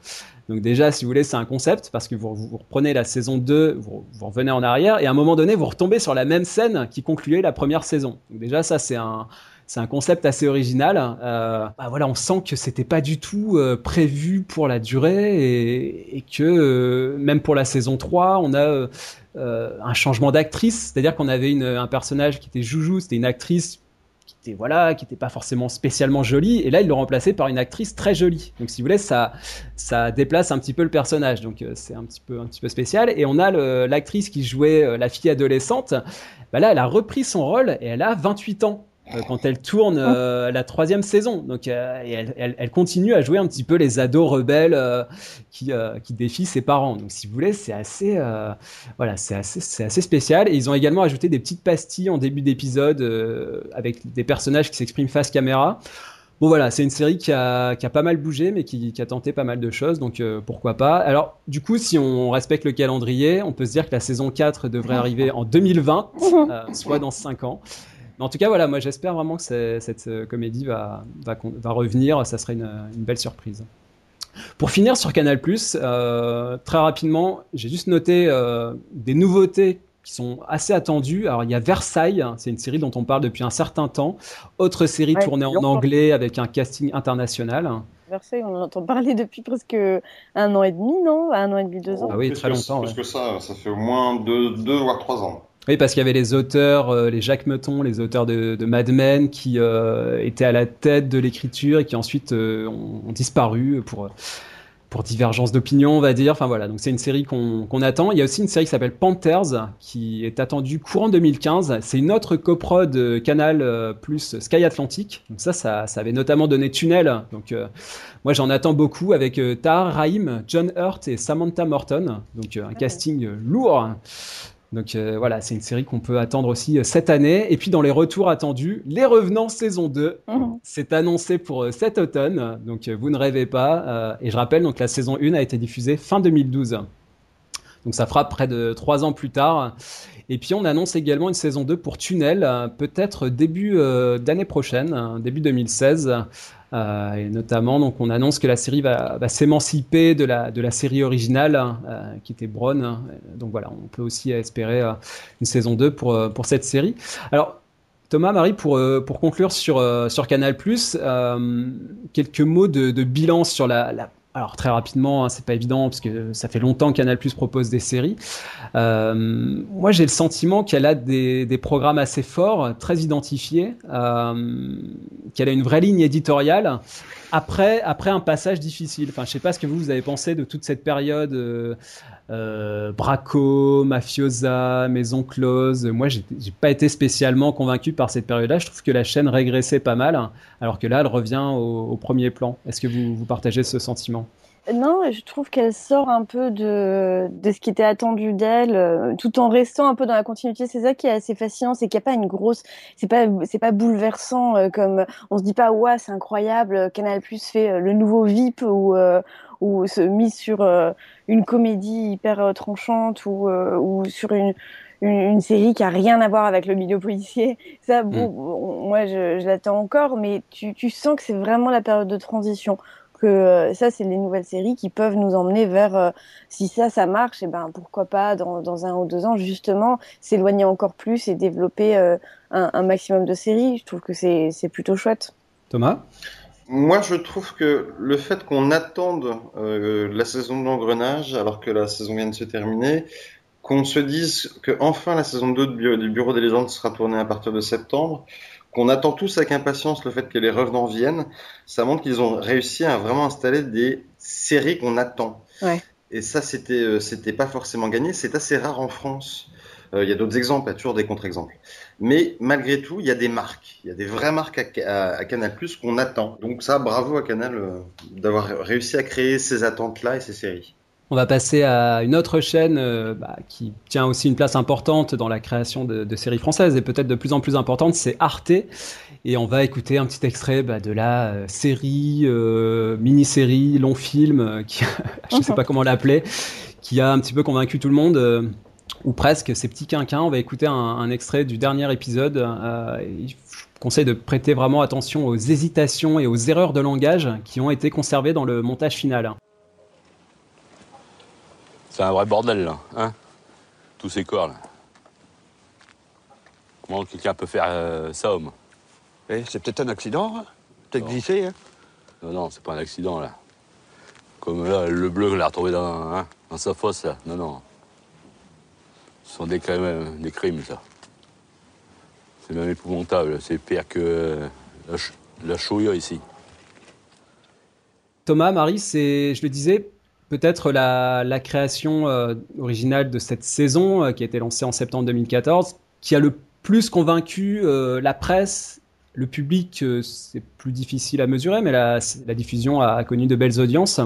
Donc déjà, si vous voulez, c'est un concept parce que vous, vous reprenez la saison 2, vous, vous, revenez en arrière et à un moment donné, vous retombez sur la même scène qui concluait la première saison. Donc déjà, ça c'est un, c'est un concept assez original. Euh, bah voilà, on sent que c'était pas du tout euh, prévu pour la durée et, que euh, même pour la saison 3, on a un changement d'actrice, c'est-à-dire qu'on avait un personnage qui était Joujou, c'était une actrice qui était voilà, qui était pas forcément spécialement jolie, et là ils l'ont remplacé par une actrice très jolie. Donc si vous voulez, ça déplace un petit peu le personnage, donc c'est un petit peu spécial. Et on a l'actrice qui jouait la fille adolescente, bah là elle a repris son rôle et elle a 28 ans quand elle tourne euh, la troisième saison. Donc, euh, elle, elle, elle, continue à jouer un petit peu les ados rebelles euh, qui, euh, qui défient ses parents. Donc, si vous voulez, c'est assez, voilà, c'est assez, c'est assez spécial. Et ils ont également ajouté des petites pastilles en début d'épisode avec des personnages qui s'expriment face caméra. Bon voilà, c'est une série qui a, qui a, pas mal bougé, mais qui, qui, a tenté pas mal de choses, donc euh, pourquoi pas. Alors du coup, si on respecte le calendrier, on peut se dire que la saison 4 devrait arriver en 2020, euh, soit dans 5 ans. Mais en tout cas, voilà, moi j'espère vraiment que cette euh, comédie va, va, va, revenir. Ça serait une, une, belle surprise. Pour finir sur Canal+, euh, très rapidement, j'ai juste noté euh, des nouveautés qui sont assez attendues. Alors il y a Versailles, c'est une série dont on parle depuis un certain temps. Autre série ouais, tournée en anglais avec un casting international. Versailles, on en entend parler depuis presque un an et demi, non? Un an et demi, deux ans. Ah oui, très longtemps. Parce ouais. que ça, ça fait au moins deux, deux voire trois ans. Oui, parce qu'il y avait les auteurs, euh, les Jacques Meton, les auteurs de, de Mad Men, qui euh, étaient à la tête de l'écriture et qui ensuite euh, ont, ont, disparu pour pour divergence d'opinion, on va dire. Enfin voilà, donc c'est une série qu'on attend. Il y a aussi une série qui s'appelle Panthers, qui est attendue courant 2015. C'est une autre coprode Canal plus Sky Atlantic. Donc ça, ça, ça, avait notamment donné Tunnel. Donc euh, moi j'en attends beaucoup avec euh, Tahar Rahim, John Hurt et Samantha Morton. Donc un casting lourd. Donc euh, voilà, c'est une série qu'on peut attendre aussi euh, cette année. Et puis dans les retours attendus, Les Revenants saison 2, mhm. c'est annoncé pour euh, cet automne. Donc vous ne rêvez pas. et je rappelle, donc la saison 1 a été diffusée fin 2012. Donc ça fera près de trois ans plus tard. Et puis on annonce également une saison 2 pour Tunnel, peut-être début d'année prochaine, début 2016. Euh, et notamment, donc, on annonce que la série va, s'émanciper de la, de la série originale, euh, qui était Bron. Donc voilà, on peut aussi espérer euh, une saison 2 pour, pour cette série. Alors, Thomas, Marie, pour, pour conclure sur, sur Canal+, quelques mots de, bilan sur la alors très rapidement, hein, c'est pas évident parce que ça fait longtemps Plus propose des séries. Euh, moi, j'ai le sentiment qu'elle a des, des, programmes assez forts, très identifiés, euh, qu'elle a une vraie ligne éditoriale. Après, après un passage difficile. Enfin, je sais pas ce que vous, vous avez pensé de toute cette période euh, euh Braco, Mafiosa, Maison Close. Moi, j'ai pas été spécialement convaincu par cette période-là. Je trouve que la chaîne régressait pas mal, alors que là, elle revient au, premier plan. Est-ce que vous, partagez ce sentiment? Non, je trouve qu'elle sort un peu de, de ce qui était attendu d'elle, euh, tout en restant un peu dans la continuité. C'est ça qui est assez fascinant, c'est qu'il n'y a pas une grosse, c'est pas, c'est pas bouleversant euh, comme on se dit pas ouais c'est incroyable, Canal Plus fait euh, le nouveau VIP ou ou se mise sur une comédie hyper tranchante ou ou sur une, une, série qui a rien à voir avec le milieu policier. Ça, bon, mm. moi je, je l'attends encore, mais tu, tu sens que c'est vraiment la période de transition que euh, ça, c'est les nouvelles séries qui peuvent nous emmener vers, euh, si ça, ça marche, et eh ben pourquoi pas dans, dans, un ou deux ans, justement, s'éloigner encore plus et développer euh, un, un, maximum de séries. Je trouve que c'est plutôt chouette. Thomas? Moi, je trouve que le fait qu'on attende la saison de l'engrenage, alors que la saison vient de se terminer, qu'on se dise que enfin la saison 2 du Bureau des légendes sera tournée à partir de septembre, qu'on attend tous avec impatience le fait que les revenants viennent, ça montre qu'ils ont réussi à vraiment installer des séries qu'on attend. Et ça, c'était euh, c'était pas forcément gagné. C'est assez rare en France. Euh, il y a d'autres exemples, il y a toujours des contre-exemples. Mais malgré tout, il y a des marques, il y a des vraies marques à, Canal Plus qu'on attend. Donc ça, bravo à Canal euh, d'avoir réussi à créer ces attentes-là et ces séries. On va passer à une autre chaîne euh, bah, qui tient aussi une place importante dans la création de, séries françaises et peut-être de plus en plus importante, c'est Arte. Et on va écouter un petit extrait bah, de la euh, série, euh, mini-série, long film, qui, je ne sais pas comment l'appeler, qui a un petit peu convaincu tout le monde, ou presque, ces petits quinquins. On va écouter un, extrait du dernier épisode. je conseille de prêter vraiment attention aux hésitations et aux erreurs de langage qui ont été conservées dans le montage final. C'est un vrai bordel, là, hein Tous ces corps, là. Comment quelqu'un peut faire euh, ça, homme? Eh, C'est peut-être un accident, hein Peut-être glissé, hein Non, non, c'est pas un accident, là. Comme là, le bleu, l'a retrouvé dans, hein, dans sa fosse, là. Non, non. Ce sont des crimes, des crimes ça. C'est même épouvantable. C'est pire que euh, la, ch ici. Thomas, Marie, c'est, je le disais, peut-être la, création euh, originale de cette saison, euh, qui a été lancée en septembre 2014, qui a le plus convaincu la presse, le public, c'est plus difficile à mesurer, mais la, diffusion a, connu de belles audiences.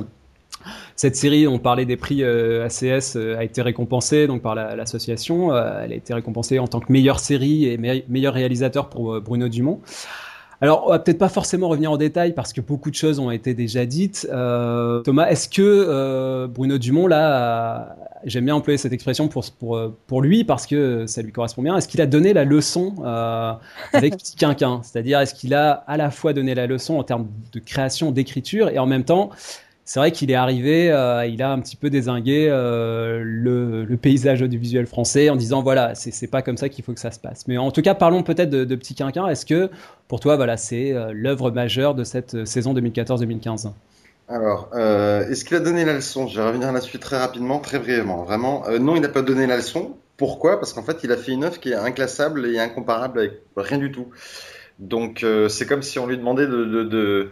Cette série, on parlait des prix ACS, a été récompensée donc par l'association. elle a été récompensée en tant que meilleure série et meilleur réalisateur pour Bruno Dumont. Alors, on va peut-être pas forcément revenir en détail parce que beaucoup de choses ont été déjà dites. Euh, Thomas, est-ce que euh, Bruno Dumont, là, j'aime bien employer cette expression pour, pour, pour lui parce que ça lui correspond bien, est-ce qu'il a donné la leçon euh, avec Petit Quinquin? C'est-à-dire, est-ce qu'il a à la fois donné la leçon en termes de création, d'écriture et en même temps c'est vrai qu'il est arrivé, euh, il a un petit peu désingué euh, le, paysage audiovisuel français en disant voilà, c'est pas comme ça qu'il faut que ça se passe. Mais en tout cas, parlons peut-être de, Petit Quinquin. Est-ce que pour toi, voilà, c'est euh, l'œuvre majeure de cette saison 2014-2015 alors, est-ce qu'il a donné la leçon? Je vais revenir là-dessus très rapidement, très brièvement. Vraiment, non, il n'a pas donné la leçon. Pourquoi? Parce qu'en fait, il a fait une œuvre qui est inclassable et incomparable avec rien du tout. Donc, c'est comme si on lui demandait de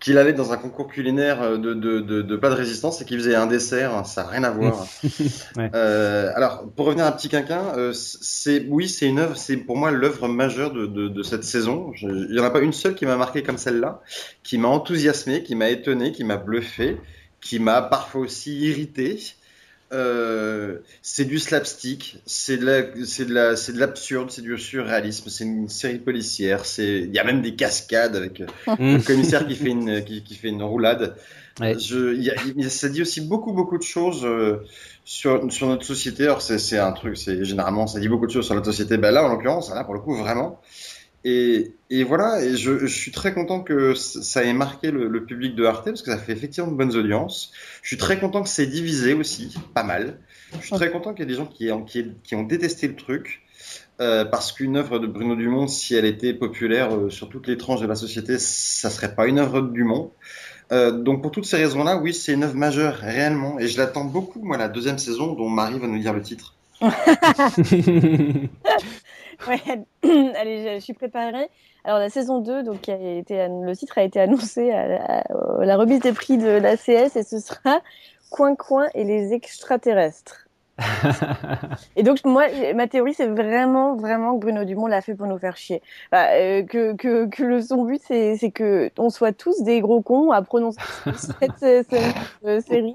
qu'il allait dans un concours culinaire euh, de, de, de, de plat de résistance et qu'il faisait un dessert, ça n'a rien à voir. Ouais. Euh, alors, pour revenir à Petit Quinquin, euh, c'est oui, c'est une œuvre, c'est pour moi l'œuvre majeure de, de, de cette saison. Je- Il n'y en a pas une seule qui m'a marqué comme celle-là, qui m'a enthousiasmé, qui m'a étonné, qui m'a bluffé, qui m'a parfois aussi irrité. Euh, c'est du slapstick, c'est de la, c'est l'absurde, c'est du surréalisme, c'est une série policière, il y a même des cascades avec euh, le commissaire qui fait une, qui, qui fait une roulade. Ouais. Je, il y a, il- ça dit aussi beaucoup, beaucoup de choses euh, sur, sur notre société. Alors c'est, c'est un truc, c'est généralement ça dit beaucoup de choses sur notre société. Ben là, en l'occurrence, là pour le coup, vraiment. Et, voilà, je, suis très content que ça ait marqué le, public de Arte parce que ça fait effectivement de bonnes audiences. Je suis très content que c'est divisé aussi, pas mal. Je suis très content qu'il y ait des gens qui, ont- détesté le truc. euh, parce qu'une œuvre de Bruno Dumont, si elle était populaire euh, sur toutes les tranches de la société, ça serait pas une œuvre de Dumont. Euh, donc pour toutes ces raisons-là, oui, c'est une œuvre majeure réellement, et je l'attends beaucoup, moi, la deuxième saison, dont Marie va nous dire le titre. Ouais, allez, je, suis préparée. Alors la saison 2, donc le titre a été annoncé à la, à remise des prix de l'ACS et ce sera Coin Coin et les extraterrestres. Et donc moi, ma théorie, c'est vraiment, vraiment que Bruno Dumont l'a fait pour nous faire chier. Bah, euh, que, que, que le, son but, c'est c'est que on soit tous des gros cons à prononcer cette, cette- cette, euh, série.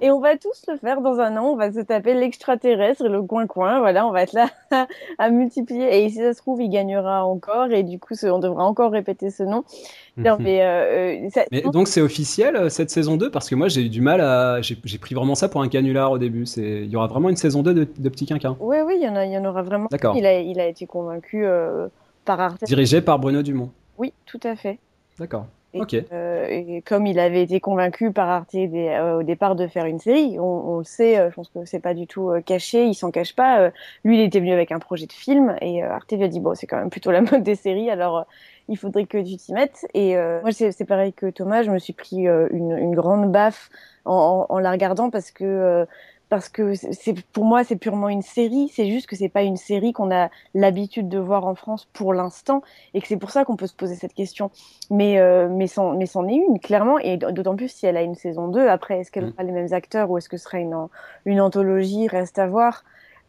Et on va tous le faire dans un an. On va se taper l'extraterrestre et le coin-coin. Voilà, on va être là à multiplier. Et si ça se trouve, il gagnera encore. Et du coup, on devra encore répéter ce nom. Non, mais, euh, euh, ça- Mais donc c'est officiel euh, cette saison 2 parce que moi j'ai eu du mal à j'ai pris vraiment ça pour un canular au début c'est il y aura vraiment une saison 2 de, de Petit Quinquin Oui, oui, il y en a, il y en aura vraiment. D'accord. Il a, il a été convaincu euh, par Arte. dirigé par Bruno Dumont Oui, tout à fait. d'accord Et, ok euh, et comme il avait été convaincu par Arte des- euh, au départ de faire une série, on, on le sait, euh, je pense que c'est pas du tout caché, il s'en cache pas. lui, il était venu avec un projet de film et Arte lui a dit bon, c'est quand même plutôt la mode des séries, alors il faudrait que tu t'y mettes. Et euh, moi, c'est c'est pareil que Thomas, je me suis pris euh, une, une grande baffe en, en, en la regardant parce que euh, parce que c'est pour moi c'est purement une série. C'est juste que c'est pas une série qu'on a l'habitude de voir en France pour l'instant et que c'est pour ça qu'on peut se poser cette question. Mais euh, mais c'en mais c'en est une clairement et d'autant plus si elle a une saison 2 Après, est-ce qu'elle Mm. aura les mêmes acteurs ou est-ce que ce sera une une anthologie? Reste à voir.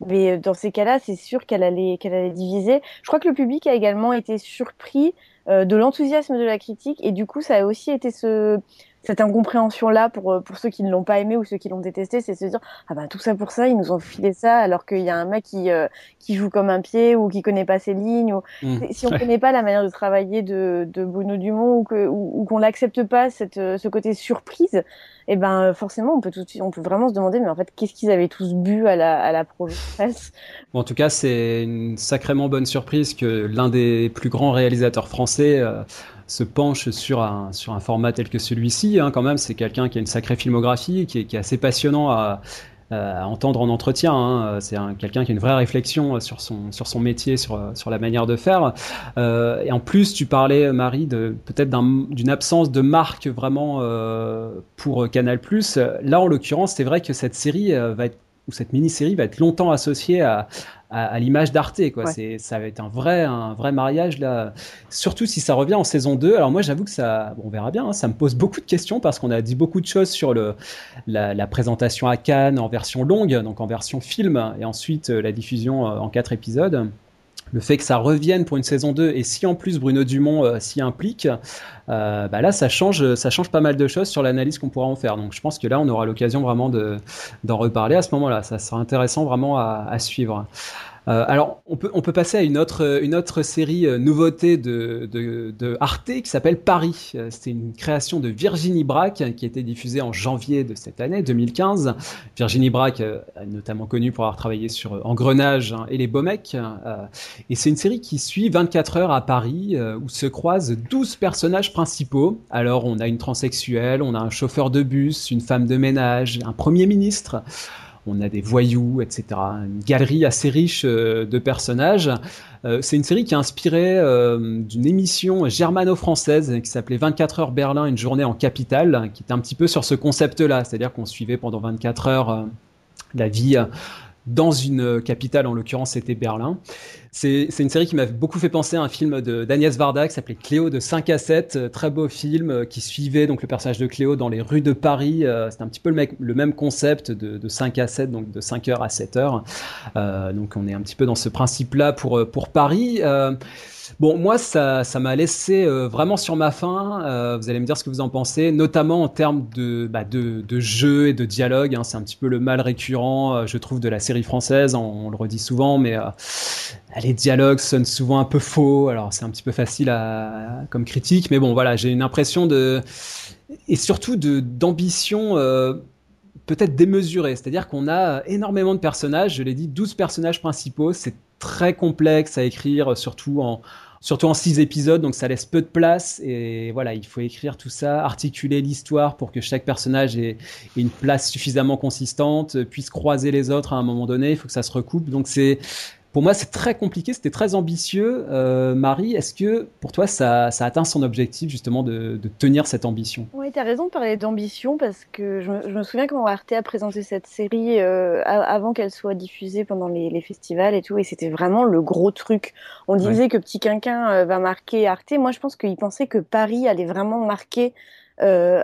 Mais euh, dans ces cas-là, c'est sûr qu'elle allait qu'elle allait diviser. Je crois que le public a également été surpris euh, de l'enthousiasme de la critique et du coup, ça a aussi été ce cette incompréhension là pour euh, pour ceux qui ne l'ont pas aimé ou ceux qui l'ont détesté, c'est se dire ah bah tout ça pour ça, ils nous ont filé ça alors qu'il y a un mec qui euh, qui joue comme un pied ou qui connaît pas ses lignes ou Mm. si on connaît pas la manière de travailler de, de Bruno Dumont ou que ou, ou qu'on n'accepte pas cette euh, ce côté surprise, et ben euh, forcément on peut tout de suite- on peut vraiment se demander mais en fait qu'est-ce qu'ils avaient tous bu à la à la presse Bon, en tout cas, c'est une sacrément bonne surprise que l'un des plus grands réalisateurs français euh, se penche sur un, sur un format tel que celui-ci. Hein, quand même, c'est quelqu'un qui a une sacrée filmographie, qui est, qui est assez passionnant à, entendre en entretien. Hein. C'est un- quelqu'un qui a une vraie réflexion sur son, sur son métier, sur, sur la manière de faire. Euh, et en plus, tu parlais, Marie, peut-être d'un- d'une absence de marque vraiment euh, pour Canal+. Là, en l'occurrence, c'est vrai que cette série euh, va ou cette mini-série va être longtemps associée à, à, à l'image d'Arte. Quoi. Ouais. C'est, ça va être un vrai, un vrai mariage là. Surtout si ça revient en saison 2. Alors moi, j'avoue que ça, bon, on verra bien. hein, ça me pose beaucoup de questions parce qu'on a dit beaucoup de choses sur le, la, la présentation à Cannes en version longue, donc en version film, et ensuite euh, la diffusion euh, en quatre épisodes. Le fait que ça revienne pour une saison 2 et si en plus Bruno Dumont euh, s'y implique, euh, bah là ça change, ça change pas mal de choses sur l'analyse qu'on pourra en faire. Donc je pense que là on aura l'occasion vraiment de, d'en reparler à ce moment-là. Ça sera intéressant vraiment à suivre. Euh, alors, on peut, on peut passer à une autre, une autre série euh, nouveauté de, de, de Arte qui s'appelle Paris. Euh, C'était une création de Virginie Braque qui a été diffusée en janvier de cette année, 2015. Virginie Braque, euh, notamment connue pour avoir travaillé sur euh, Engrenage hein, et Les Beaux Mecs. Euh, et c'est une série qui suit 24 heures à Paris où se croisent 12 personnages principaux. Alors, on a une transsexuelle, on a un chauffeur de bus, une femme de ménage, un premier ministre on a des voyous, etc. Une galerie assez riche euh, de personnages. Euh, c'est une série qui est inspirée euh, d'une émission germano-française qui s'appelait 24 heures Berlin, une journée en capitale, qui était un petit peu sur ce concept-là, c'est-à-dire qu'on suivait pendant 24 heures la vie dans une capitale, en l'occurrence c'était Berlin. C'est une série qui m'a beaucoup fait penser à un film d'Agnès Varda qui s'appelait Cléo de 5 à 7. Euh, très beau film euh, qui suivait donc le personnage de Cléo dans les rues de Paris. Euh, c'est un petit peu le, le même concept de, de, 5 à 7, donc de 5 heures à 7 heures. Euh, donc on est un petit peu dans ce principe-là pour, pour Paris. Euh, Bon, moi, ça, ça m'a laissé euh, vraiment sur ma faim. Euh, vous allez me dire ce que vous en pensez, notamment en termes de, bah, de, de jeu et de dialogue. Hein. c'est un petit peu le mal récurrent, euh, je trouve, de la série française. On, le redit souvent, mais les dialogues sonnent souvent un peu faux. Alors, c'est un petit peu facile à, comme critique, mais bon, voilà, j'ai une impression de et surtout d'ambition peut-être démesurée. C'est-à-dire qu'on a énormément de personnages. Je l'ai dit, 12 personnages principaux. C'est très complexe à écrire, surtout en surtout en six épisodes, donc ça laisse peu de place. Et voilà, il faut écrire tout ça, articuler l'histoire pour que chaque personnage ait, une place suffisamment consistante, puisse croiser les autres à un moment donné. Il faut que ça se recoupe. Donc c'est pour moi, c'est très compliqué, c'était très ambitieux. Euh, Marie, est-ce que pour toi, ça, ça, atteint son objectif justement de, de tenir cette ambition? Oui, tu as raison de parler d'ambition parce que je me, je me, souviens quand Arte a présenté cette série euh, avant qu'elle soit diffusée pendant les, les, festivals et tout, et c'était vraiment le gros truc. On disait que Petit Quinquin euh, va marquer Arte. Moi, je pense qu'il pensait que Paris allait vraiment marquer euh,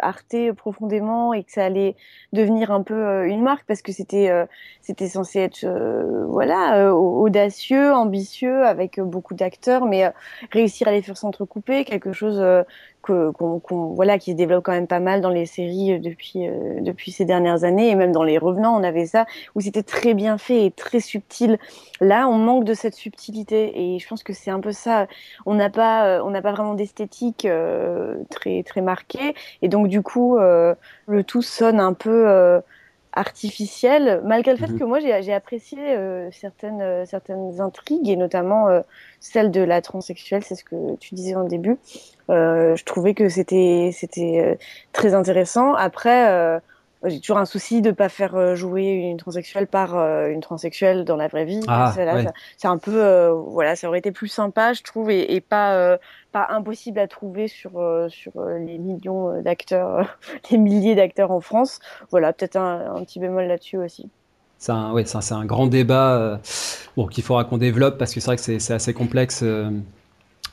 profondément et que ça allait devenir un peu euh, une marque parce que c'était euh, c'était censé être euh, voilà audacieux, ambitieux avec beaucoup d'acteurs, mais réussir à les faire s'entrecouper, quelque chose qu'on, voilà, qui se développe quand même pas mal dans les séries euh, depuis, euh, depuis ces dernières années et même dans les revenants, on avait ça où c'était très bien fait et très subtil. Là, on manque de cette subtilité et je pense que c'est un peu ça. On n'a pas, euh, on n'a pas vraiment d'esthétique très très marquée et donc du coup, le tout sonne un peu artificielle, malgré le fait mhm. que moi j'ai apprécié euh, certaines, euh, certaines intrigues, et notamment euh, celle de la transsexuelle, c'est ce que tu disais en début. je trouvais que c'était c'était très intéressant. Après, j'ai toujours un souci de pas faire jouer une transsexuelle par une transsexuelle dans la vraie vie. Ah, c'est un peu, voilà, ça aurait été plus sympa, je trouve, et, et pas pas impossible à trouver sur euh, sur euh, les millions euh, d'acteurs, les milliers d'acteurs en France. Voilà, peut-être un, un, petit bémol là-dessus aussi. C'est un, ouais, c'est un, grand débat bon, qu'il faudra qu'on développe parce que c'est vrai que c'est assez complexe.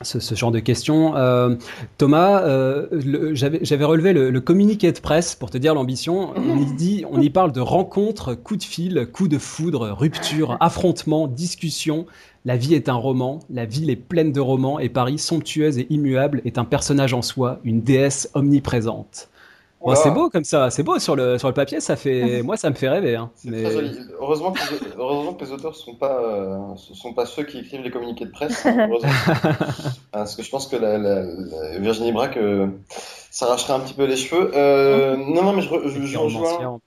Ce, genre de questions. Euh, Thomas, euh, j'avais relevé le, communiqué de presse pour te dire l'ambition. On y on y parle de rencontres, coup de fil, coup de foudre, rupture, affrontement, discussion, la vie est un roman, la ville est pleine de romans et Paris, somptueuse et immuable, est un personnage en soi, une déesse omniprésente. C'est beau comme ça, c'est beau sur le, sur le papier, ça fait, moi ça me fait rêver. Hein. Mais... Très joli. Heureusement que, heureusement que les auteurs ne sont, pas, euh, sont pas ceux qui écrivent les communiqués de presse. Parce que je pense que la, la, Virginie Braque euh, s'arracherait un petit peu les cheveux. Euh, non, non, mais je, je, je rejoins,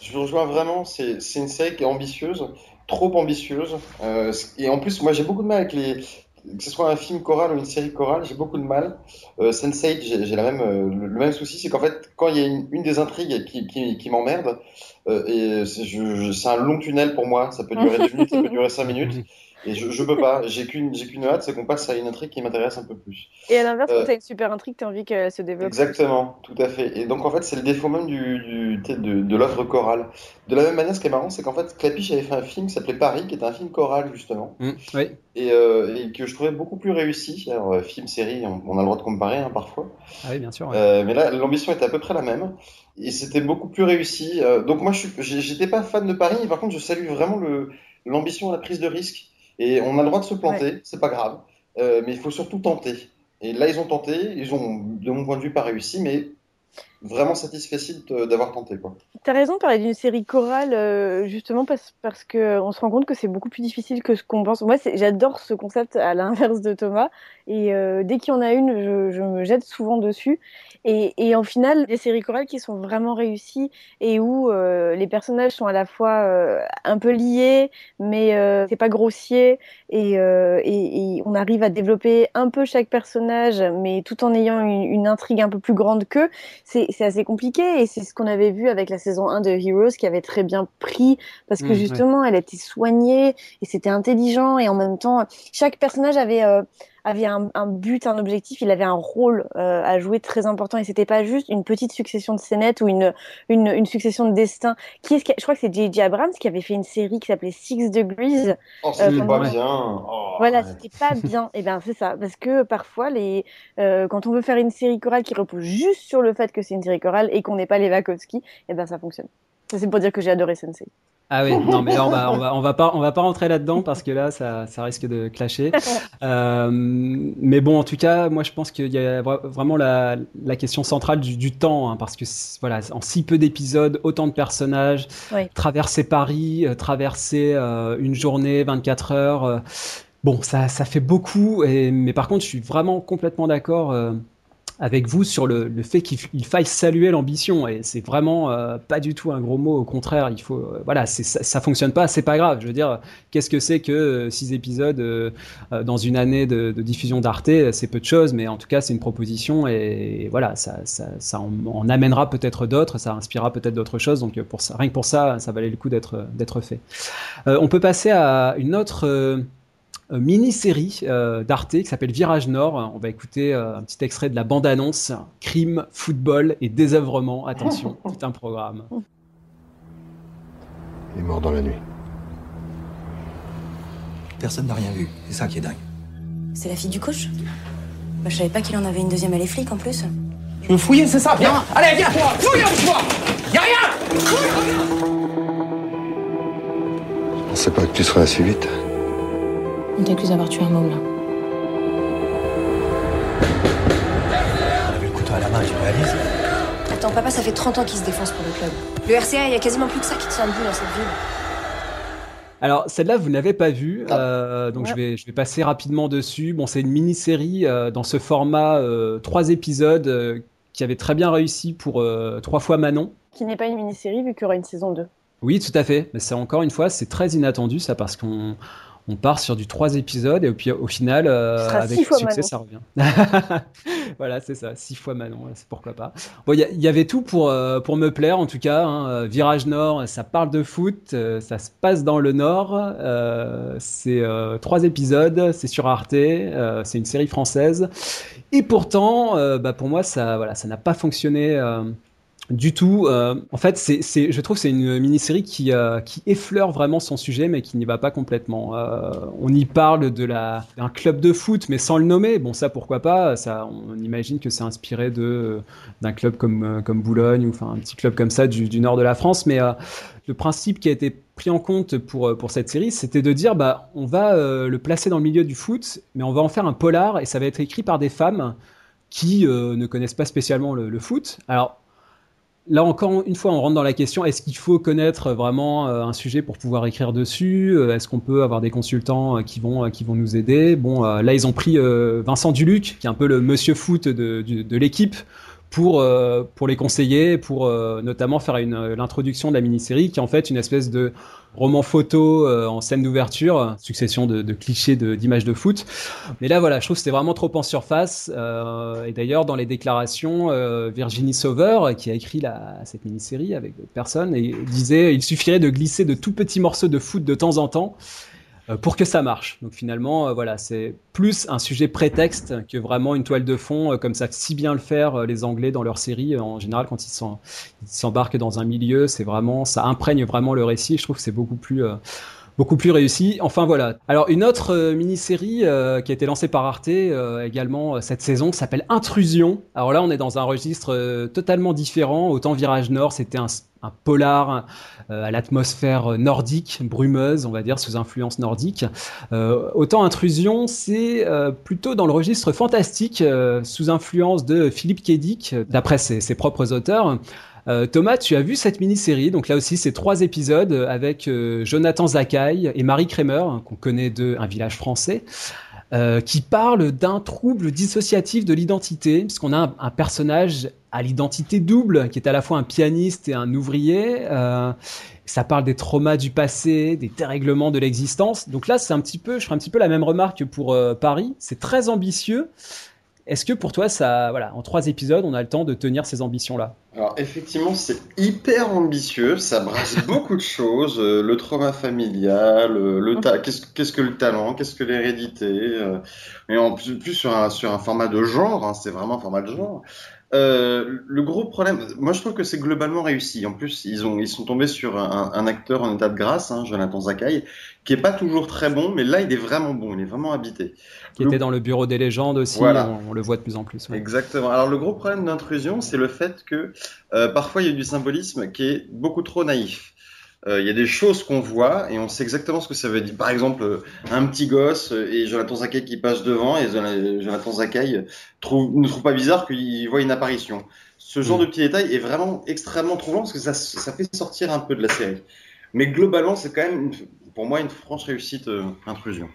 je rejoins vraiment, c'est une série qui est ambitieuse trop ambitieuse. Euh, et en plus, moi, j'ai beaucoup de mal avec les. Que ce soit un film choral ou une série chorale, j'ai beaucoup de mal. Euh, Sense8, j'ai la même, euh, le, même souci, c'est qu'en fait, quand il y a une, une des intrigues qui, qui, qui m'emmerde, euh, et c'est un long tunnel pour moi, ça peut durer deux minutes, ça peut durer cinq minutes. Et je, je peux pas, j'ai qu'une qu'une hâte, c'est qu'on passe à une intrigue qui m'intéresse un peu plus. Et à l'inverse, quand euh, tu as une super intrigue, tu as envie qu'elle se développe. Exactement, tout à fait. Et donc en fait, c'est le défaut même du, du de, de l'œuvre chorale. De la même manière, ce qui est marrant, c'est qu'en fait, Clapiche avait fait un film qui s'appelait Paris, qui était un film choral justement. Mmh, oui. et, euh, et, que je trouvais beaucoup plus réussi. Alors, euh, film, série, on, a le droit de comparer hein, parfois. Ah oui, bien sûr. Ouais. Euh, mais là, l'ambition était à peu près la même. Et c'était beaucoup plus réussi. Euh, donc moi, je j'étais pas fan de Paris, mais par contre, je salue vraiment l'ambition, la prise de risque et on a le droit de se planter, ouais. c'est pas grave, euh, mais il faut surtout tenter. Et là, ils ont tenté, ils ont, de mon point de vue, pas réussi, mais vraiment satisfait d'avoir tenté. Tu as raison de parler d'une série chorale, euh, justement parce, parce qu'on se rend compte que c'est beaucoup plus difficile que ce qu'on pense. Moi, j'adore ce concept à l'inverse de Thomas. Et euh, dès qu'il y en a une, je, me jette souvent dessus. Et, en final, des séries chorales qui sont vraiment réussies et où euh, les personnages sont à la fois euh, un peu liés, mais euh, c'est pas grossier. Et, euh, on arrive à développer un peu chaque personnage, mais tout en ayant une, intrigue un peu plus grande qu'eux. Assez compliqué. Et c'est ce qu'on avait vu avec la saison 1 de Heroes qui avait très bien pris parce que mmh, justement, ouais. elle était soignée et c'était intelligent. Et en même temps, chaque personnage avait avait un, but, un objectif, il avait un rôle euh, à jouer très important et c'était pas juste une petite succession de scénettes ou une, une, succession de destins. Qui est je crois que c'est J.J. Abrams qui avait fait une série qui s'appelait Six Degrees. Oh, c'était pas bien. Oh, voilà, c'était pas bien. Et eh ben c'est ça, parce que parfois les, euh, quand on veut faire une série chorale qui repose juste sur le fait que c'est une série chorale et qu'on n'est pas les Wachowski, et eh ben ça fonctionne. Ça c'est pour dire que j'ai adoré Sensei. Ah oui, non mais on va, on va, on va pas, on va pas rentrer là-dedans parce que là, ça, ça risque de clasher. Euh, mais bon, en tout cas, moi, je pense qu'il y a vraiment la, la question centrale du, du temps, hein, parce que voilà, en si peu d'épisodes, autant de personnages, traverser Paris, euh, traverser euh, une journée, 24 heures. Bon, ça, ça fait beaucoup. Et, mais par contre, je suis vraiment complètement d'accord avec vous sur le, le fait qu'il faille saluer l'ambition. Et c'est vraiment euh, pas du tout un gros mot. Au contraire il faut euh, voilà ça, ça, fonctionne pas c'est pas grave. Je veux dire qu'est-ce que c'est que euh, six épisodes euh, dans une année de, de diffusion d'Arte? C'est peu de choses mais en tout cas c'est une proposition et, voilà ça, ça, ça en, amènera peut-être d'autres ça inspirera peut-être d'autres choses. Donc pour ça rien que pour ça ça valait le coup d'être d'être fait. On peut passer à une autre mini-série euh, d'Arte qui s'appelle Virage Nord. On va écouter euh, un petit extrait de la bande-annonce Crime, football et désœuvrement. Attention, c'est un programme. Il est mort dans la nuit. Personne n'a rien vu. C'est ça qui est dingue. C'est la fille du coach? Bah, Je savais pas qu'il en avait une deuxième à les flics en plus. Tu veux fouiller, c'est ça? Viens Allez, viens Fouille avec moi Y'a rien Je pensais pas que tu serais assez vite. On t'accuse d'avoir tué un môme, là. On avait le couteau à la main, tu réalises Attends, papa, ça fait 30 ans qu'il se défonce pour le club. Le RCA, il y a quasiment plus que ça qui tient debout dans cette ville. Alors celle-là vous n'avez pas vue, ah. euh, donc je vais je vais passer rapidement dessus. Bon c'est une mini-série euh, dans ce format euh, trois épisodes euh, qui avait très bien réussi pour euh, trois fois Manon. Qui n'est pas une mini-série vu qu'il y aura une saison 2. Oui tout à fait, mais c'est encore une fois c'est très inattendu ça parce qu'on on part sur du trois épisodes et puis au final, euh, avec succès, ça revient. voilà, c'est ça, six fois Manon, c'est pourquoi pas. Bon, il y, avait tout pour euh, pour me plaire en tout cas. Hein. Virage Nord, ça parle de foot, euh, ça se passe dans le Nord. c'est trois épisodes, c'est sur Arte, c'est une série française. Et pourtant, bah, pour moi, ça voilà, ça n'a pas fonctionné du tout. Euh, en fait, je trouve que c'est une mini-série qui, euh, qui effleure vraiment son sujet, mais qui n'y va pas complètement. Euh, on y parle de la, d'un club de foot, mais sans le nommer. Bon, ça, pourquoi pas? On imagine que c'est inspiré d'un club comme Boulogne ou enfin un petit club comme ça du, nord de la France. Mais le principe qui a été pris en compte pour pour cette série, c'était de dire, bah, on va le placer dans le milieu du foot, mais on va en faire un polar et ça va être écrit par des femmes qui ne connaissent pas spécialement le, le foot. Alors là encore une fois, on rentre dans la question est-ce qu'il faut connaître vraiment euh, un sujet pour pouvoir écrire dessus euh, Est-ce qu'on peut avoir des consultants euh, qui vont qui vont nous aider? Bon, là ils ont pris Vincent Duluc, qui est un peu le monsieur foot de, l'équipe, pour pour les conseiller, pour notamment faire l'introduction de la mini-série, qui est en fait une espèce de roman photo euh, en scène d'ouverture, succession de, de clichés d'images de, foot. Mais là, voilà, je trouve que c'était vraiment trop en surface. Euh, et d'ailleurs, dans les déclarations, euh, Virginie Sauveur, qui a écrit cette mini-série avec d'autres personnes, et disait il suffirait de glisser de tout petits morceaux de foot de temps en temps pour que ça marche. Donc finalement, euh, voilà, c'est plus un sujet prétexte que vraiment une toile de fond, euh, comme ça si bien le faire les Anglais dans leur série. En général, quand ils s'embarquent dans un milieu, c'est vraiment, ça imprègne vraiment le récit. Je trouve que c'est beaucoup plus beaucoup plus réussi. Enfin voilà. Alors une autre mini-série qui a été lancée par Arte également cette saison s'appelle Intrusion. Alors là on est dans un registre totalement différent. Autant Virage Nord c'était un, un polar euh, à l'atmosphère nordique, brumeuse, on va dire, sous influence nordique. Euh, autant Intrusion, c'est euh, plutôt dans le registre fantastique, sous influence de Philippe Kédic, d'après ses, ses, propres auteurs. Thomas, tu as vu cette mini-série, donc là aussi c'est trois épisodes avec Jonathan Zakaï et Marie Kremer, qu'on connaît de Un village français. Euh, qui parle d'un trouble dissociatif de l'identité, puisqu'on a un, personnage à l'identité double, qui est à la fois un pianiste et un ouvrier. Euh, ça parle des traumas du passé, des dérèglements de l'existence. Donc là, c'est un petit peu, je ferai un petit peu la même remarque que pour euh, Paris. C'est très ambitieux. Est-ce que pour toi, ça, voilà, en trois épisodes, on a le temps de tenir ces ambitions-là? Alors effectivement, c'est hyper ambitieux, ça brasse beaucoup de choses, euh, le trauma familial, euh, le ta- qu'est-ce qu'est-ce que le talent, qu'est-ce que l'hérédité, euh, mais en plus, plus sur un sur un format de genre, hein, c'est vraiment un format de genre. Euh, le gros problème, moi je trouve que c'est globalement réussi. En plus, ils ont ils sont tombés sur un, un acteur en état de grâce, hein, Jonathan Zakaï, qui est pas toujours très bon, mais là il est vraiment bon, il est vraiment habité. Qui Le- était dans le bureau des légendes aussi, Voilà. on, on le voit de plus en plus. ouais. Exactement. Alors le gros problème d'intrusion, c'est le fait que euh, parfois il y a du symbolisme qui est beaucoup trop naïf. Euh, Il y a des choses qu'on voit et on sait exactement ce que ça veut dire. Par exemple, euh, un petit gosse euh, et Jonathan Zakai qui passe devant et Jonathan Zakai trouve, ne trouve pas bizarre qu'il voit une apparition. Ce genre Mm. de petits détails est vraiment extrêmement troublant parce que ça, ça fait sortir un peu de la série. Mais globalement, c'est quand même, une- pour moi, une franche réussite euh, intrusion.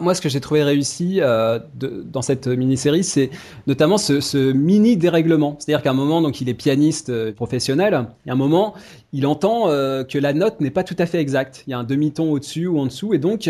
Moi, ce que j'ai trouvé réussi euh, dans cette mini-série, c'est notamment ce, mini dérèglement. C'est-à-dire qu'à un moment, donc, il est pianiste euh, professionnel, et à un moment, il entend euh, que la note n'est pas tout à fait exacte. Il y a un demi-ton au-dessus ou en dessous, et donc,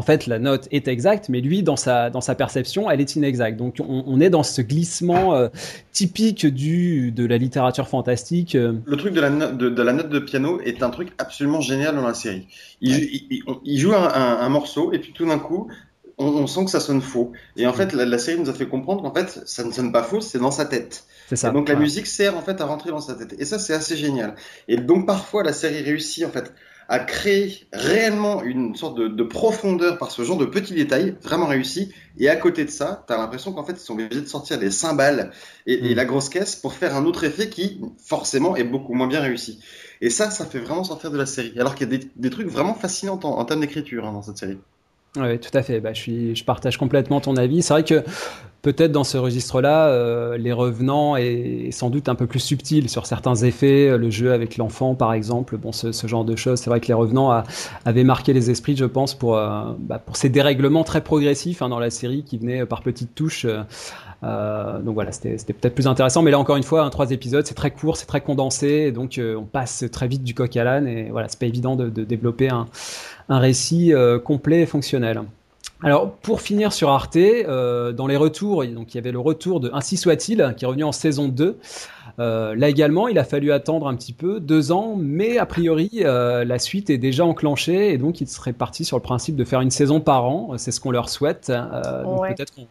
en fait, la note est exacte, mais lui, dans sa, dans sa perception, elle est inexacte. Donc, on, on est dans ce glissement euh, typique du, de la littérature fantastique. euh, Le truc de la, no- de, de la note de piano est un truc absolument génial dans la série. Il, il- il- on- il joue un, un- un morceau et puis tout d'un coup, on, on sent que ça sonne faux. Et en fait, la, la série nous a fait comprendre qu'en fait, ça ne sonne pas faux, c'est dans sa tête. C'est ça. Et donc la musique sert en fait à rentrer dans sa tête. Et ça, c'est assez génial. Et donc parfois, la série réussit en fait à créer réellement une sorte de, de profondeur par ce genre de petits détails, vraiment réussi. Et à côté de ça, t'as l'impression qu'en fait, ils sont obligés de sortir des cymbales et, et Mm. la grosse caisse pour faire un autre effet qui, forcément, est beaucoup moins bien réussi. Et ça, ça fait vraiment sortir de la série. Alors qu'il y a des, des trucs vraiment fascinants en, en termes d'écriture hein, dans cette série. Oui, tout à fait. Bah, je, je partage complètement ton avis. C'est vrai que peut-être dans ce registre-là, euh, Les Revenants est, sans doute un peu plus subtil sur certains effets. euh, Le jeu avec l'enfant, par exemple, bon, ce, genre de choses. C'est vrai que Les Revenants a- avait marqué les esprits, je pense, pour, euh, bah, pour ces dérèglements très progressifs hein, dans la série qui venaient par petites touches. donc voilà, c'était peut-être plus intéressant. Mais là, encore une fois, un trois épisodes, c'est très court, c'est très condensé. Donc, on passe très vite du coq à l'âne. Et voilà, c'est pas évident de, de développer un, un récit euh, complet et fonctionnel. Alors, pour finir sur Arte, euh, dans les retours, donc il y avait le retour de Ainsi soit-il, qui est revenu en saison 2. Euh, là également, il a fallu attendre un petit peu, deux ans, mais a priori, euh, la suite est déjà enclenchée et donc il serait parti sur le principe de faire une saison par an. C'est ce qu'on leur souhaite. Donc Ouais. peut-être qu'on.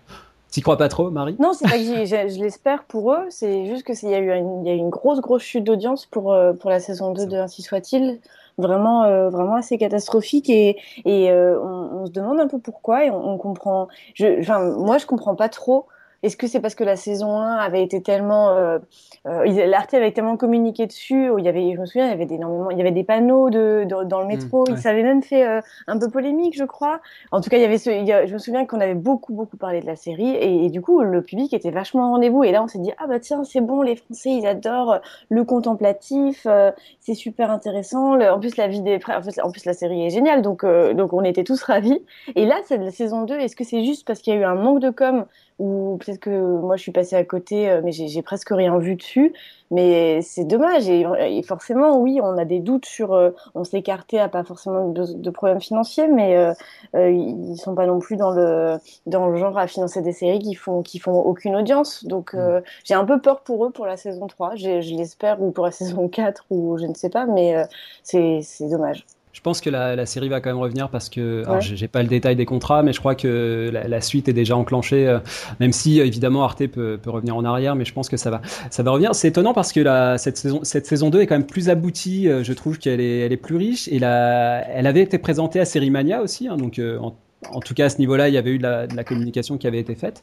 T'y crois pas trop, Marie? Non, c'est pas que je, l'espère pour eux, c'est juste que s'il y a eu une, il y a eu une grosse grosse chute d'audience pour pour la saison 2 de Ainsi soit-il, vraiment euh, vraiment assez catastrophique et et euh, on, se demande un peu pourquoi et on, on comprend. Je, moi je comprends pas trop. Est-ce que c'est parce que la saison 1 avait été tellement, euh, euh, l'Arte avait tellement communiqué dessus, où il y avait, je me souviens, il y avait énormément, il y avait des panneaux de, de- dans le métro, ouais. ils avaient même fait euh, un peu polémique, je crois. En tout cas, il y avait ce, il y a- je me souviens qu'on avait beaucoup beaucoup parlé de la série et, et du coup le public était vachement au rendez-vous et là on s'est dit ah bah tiens c'est bon les Français ils adorent le contemplatif, euh, c'est super intéressant. Le- en plus la vie des, en plus, en plus la série est géniale donc euh, donc on était tous ravis. Et là c'est de la saison 2, est-ce que c'est juste parce qu'il y a eu un manque de com ou peut-être que moi je suis passée à côté, euh, mais j'ai presque rien vu dessus. Mais c'est dommage et, et forcément oui, on a des doutes sur, euh, on s'est écarté à pas forcément de, de problèmes financiers, mais euh, euh, ils sont pas non plus dans le dans le genre à financer des séries qui font qui font aucune audience. Donc euh, j'ai un peu peur pour eux pour la saison 3, J'ai- je l'espère ou pour la saison 4 ou je ne sais pas, mais c'est dommage. Je pense que la, la série va quand même revenir parce que, alors Ouais. j'ai pas le détail des contrats, mais je crois que la, la suite est déjà enclenchée. euh, même si euh, évidemment Arte peut, peut revenir en arrière, mais je pense que ça va, ça va revenir. C'est étonnant parce que la, cette saison, cette saison 2 est quand même plus aboutie. euh, je trouve qu'elle est, elle est plus riche et la, elle avait été présentée à Sérimania aussi, hein, donc euh, en, en tout cas, à ce niveau-là, il y avait eu de la, communication qui avait été faite.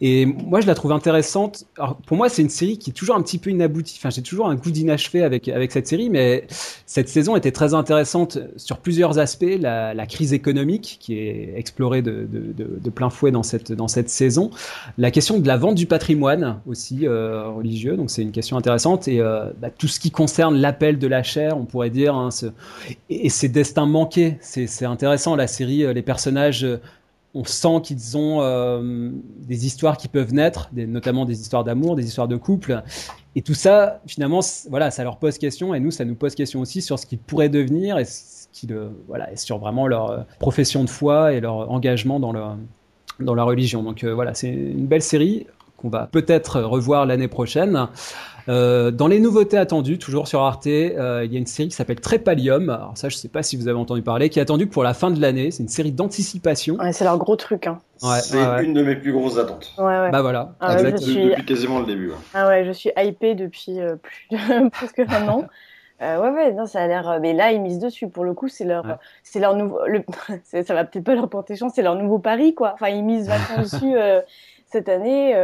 Et moi, je la trouve intéressante. Pour moi, c'est une série qui est toujours un petit peu inaboutie. Enfin, j'ai toujours un goût d'inachevé avec, avec cette série, mais cette saison était très intéressante sur plusieurs aspects. La, crise économique, qui est explorée de, de, plein fouet dans cette, dans cette saison. La question de la vente du patrimoine aussi euh, religieux, donc c'est une question intéressante. Et euh, bah, tout ce qui concerne l'appel de la chair, on pourrait dire, hein, et, et ces destins manqués. C'est c'est intéressant, la série, euh, les personnages euh, on sent qu'ils ont euh, des histoires qui peuvent naître, notamment des histoires d'amour, des histoires de couple. Et tout ça, finalement, voilà, ça leur pose question, et nous, ça nous pose question aussi sur ce qu'ils pourraient devenir, et, ce voilà, sur vraiment leur euh, profession de foi et leur engagement dans la religion. Donc voilà, c'est une belle série qu'on va peut-être revoir l'année prochaine. Euh, dans les nouveautés attendues, toujours sur Arte, euh, il y a une série qui s'appelle Trépalium. Alors ça, je sais pas si vous avez entendu parler, qui est attendue pour la fin de l'année. C'est une série d'anticipation. Ouais, c'est leur gros truc. Hein. Ouais, c'est une de mes plus grosses attentes. Ouais, bah voilà. Ah, je suis... Depuis quasiment le début. Ah ouais, je suis hypée depuis euh, plus presque un an. Euh, ouais, ouais, non, ça a l'air. Mais là, ils misent dessus. Pour le coup, c'est leur, c'est leur nouveau. Le... ça va peut-être pas leur porter chance. C'est leur nouveau pari, quoi. Enfin, ils misent vachement dessus cette année.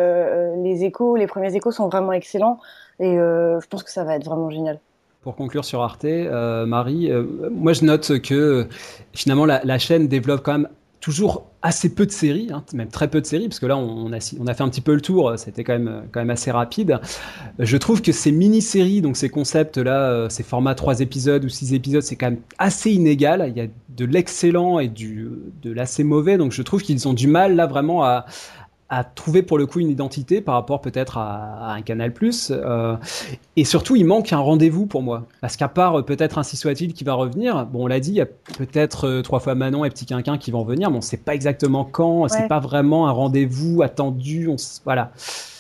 les échos, les premiers échos sont vraiment excellents. Et euh, je pense que ça va être vraiment génial. Pour conclure sur Arte, euh, Marie, euh, moi je note que finalement la, chaîne développe quand même toujours assez peu de séries, hein, même très peu de séries, parce que là on a, fait un petit peu le tour, c'était quand même, quand même assez rapide. Je trouve que ces mini-séries, donc ces concepts-là, ces formats 3 épisodes ou 6 épisodes, c'est quand même assez inégal. Il y a de l'excellent et de l'assez mauvais, donc je trouve qu'ils ont du mal là vraiment à trouver pour le coup une identité par rapport peut-être à, un Canal Plus. Euh, et surtout, il manque un rendez-vous pour moi. Parce qu'à part euh, peut-être ainsi soit-il qui va revenir, bon, on l'a dit, il y a peut-être euh, trois fois Manon et Petit Quinquin qui vont venir, mais on ne sait pas exactement quand. C'est pas vraiment un rendez-vous attendu. On, voilà.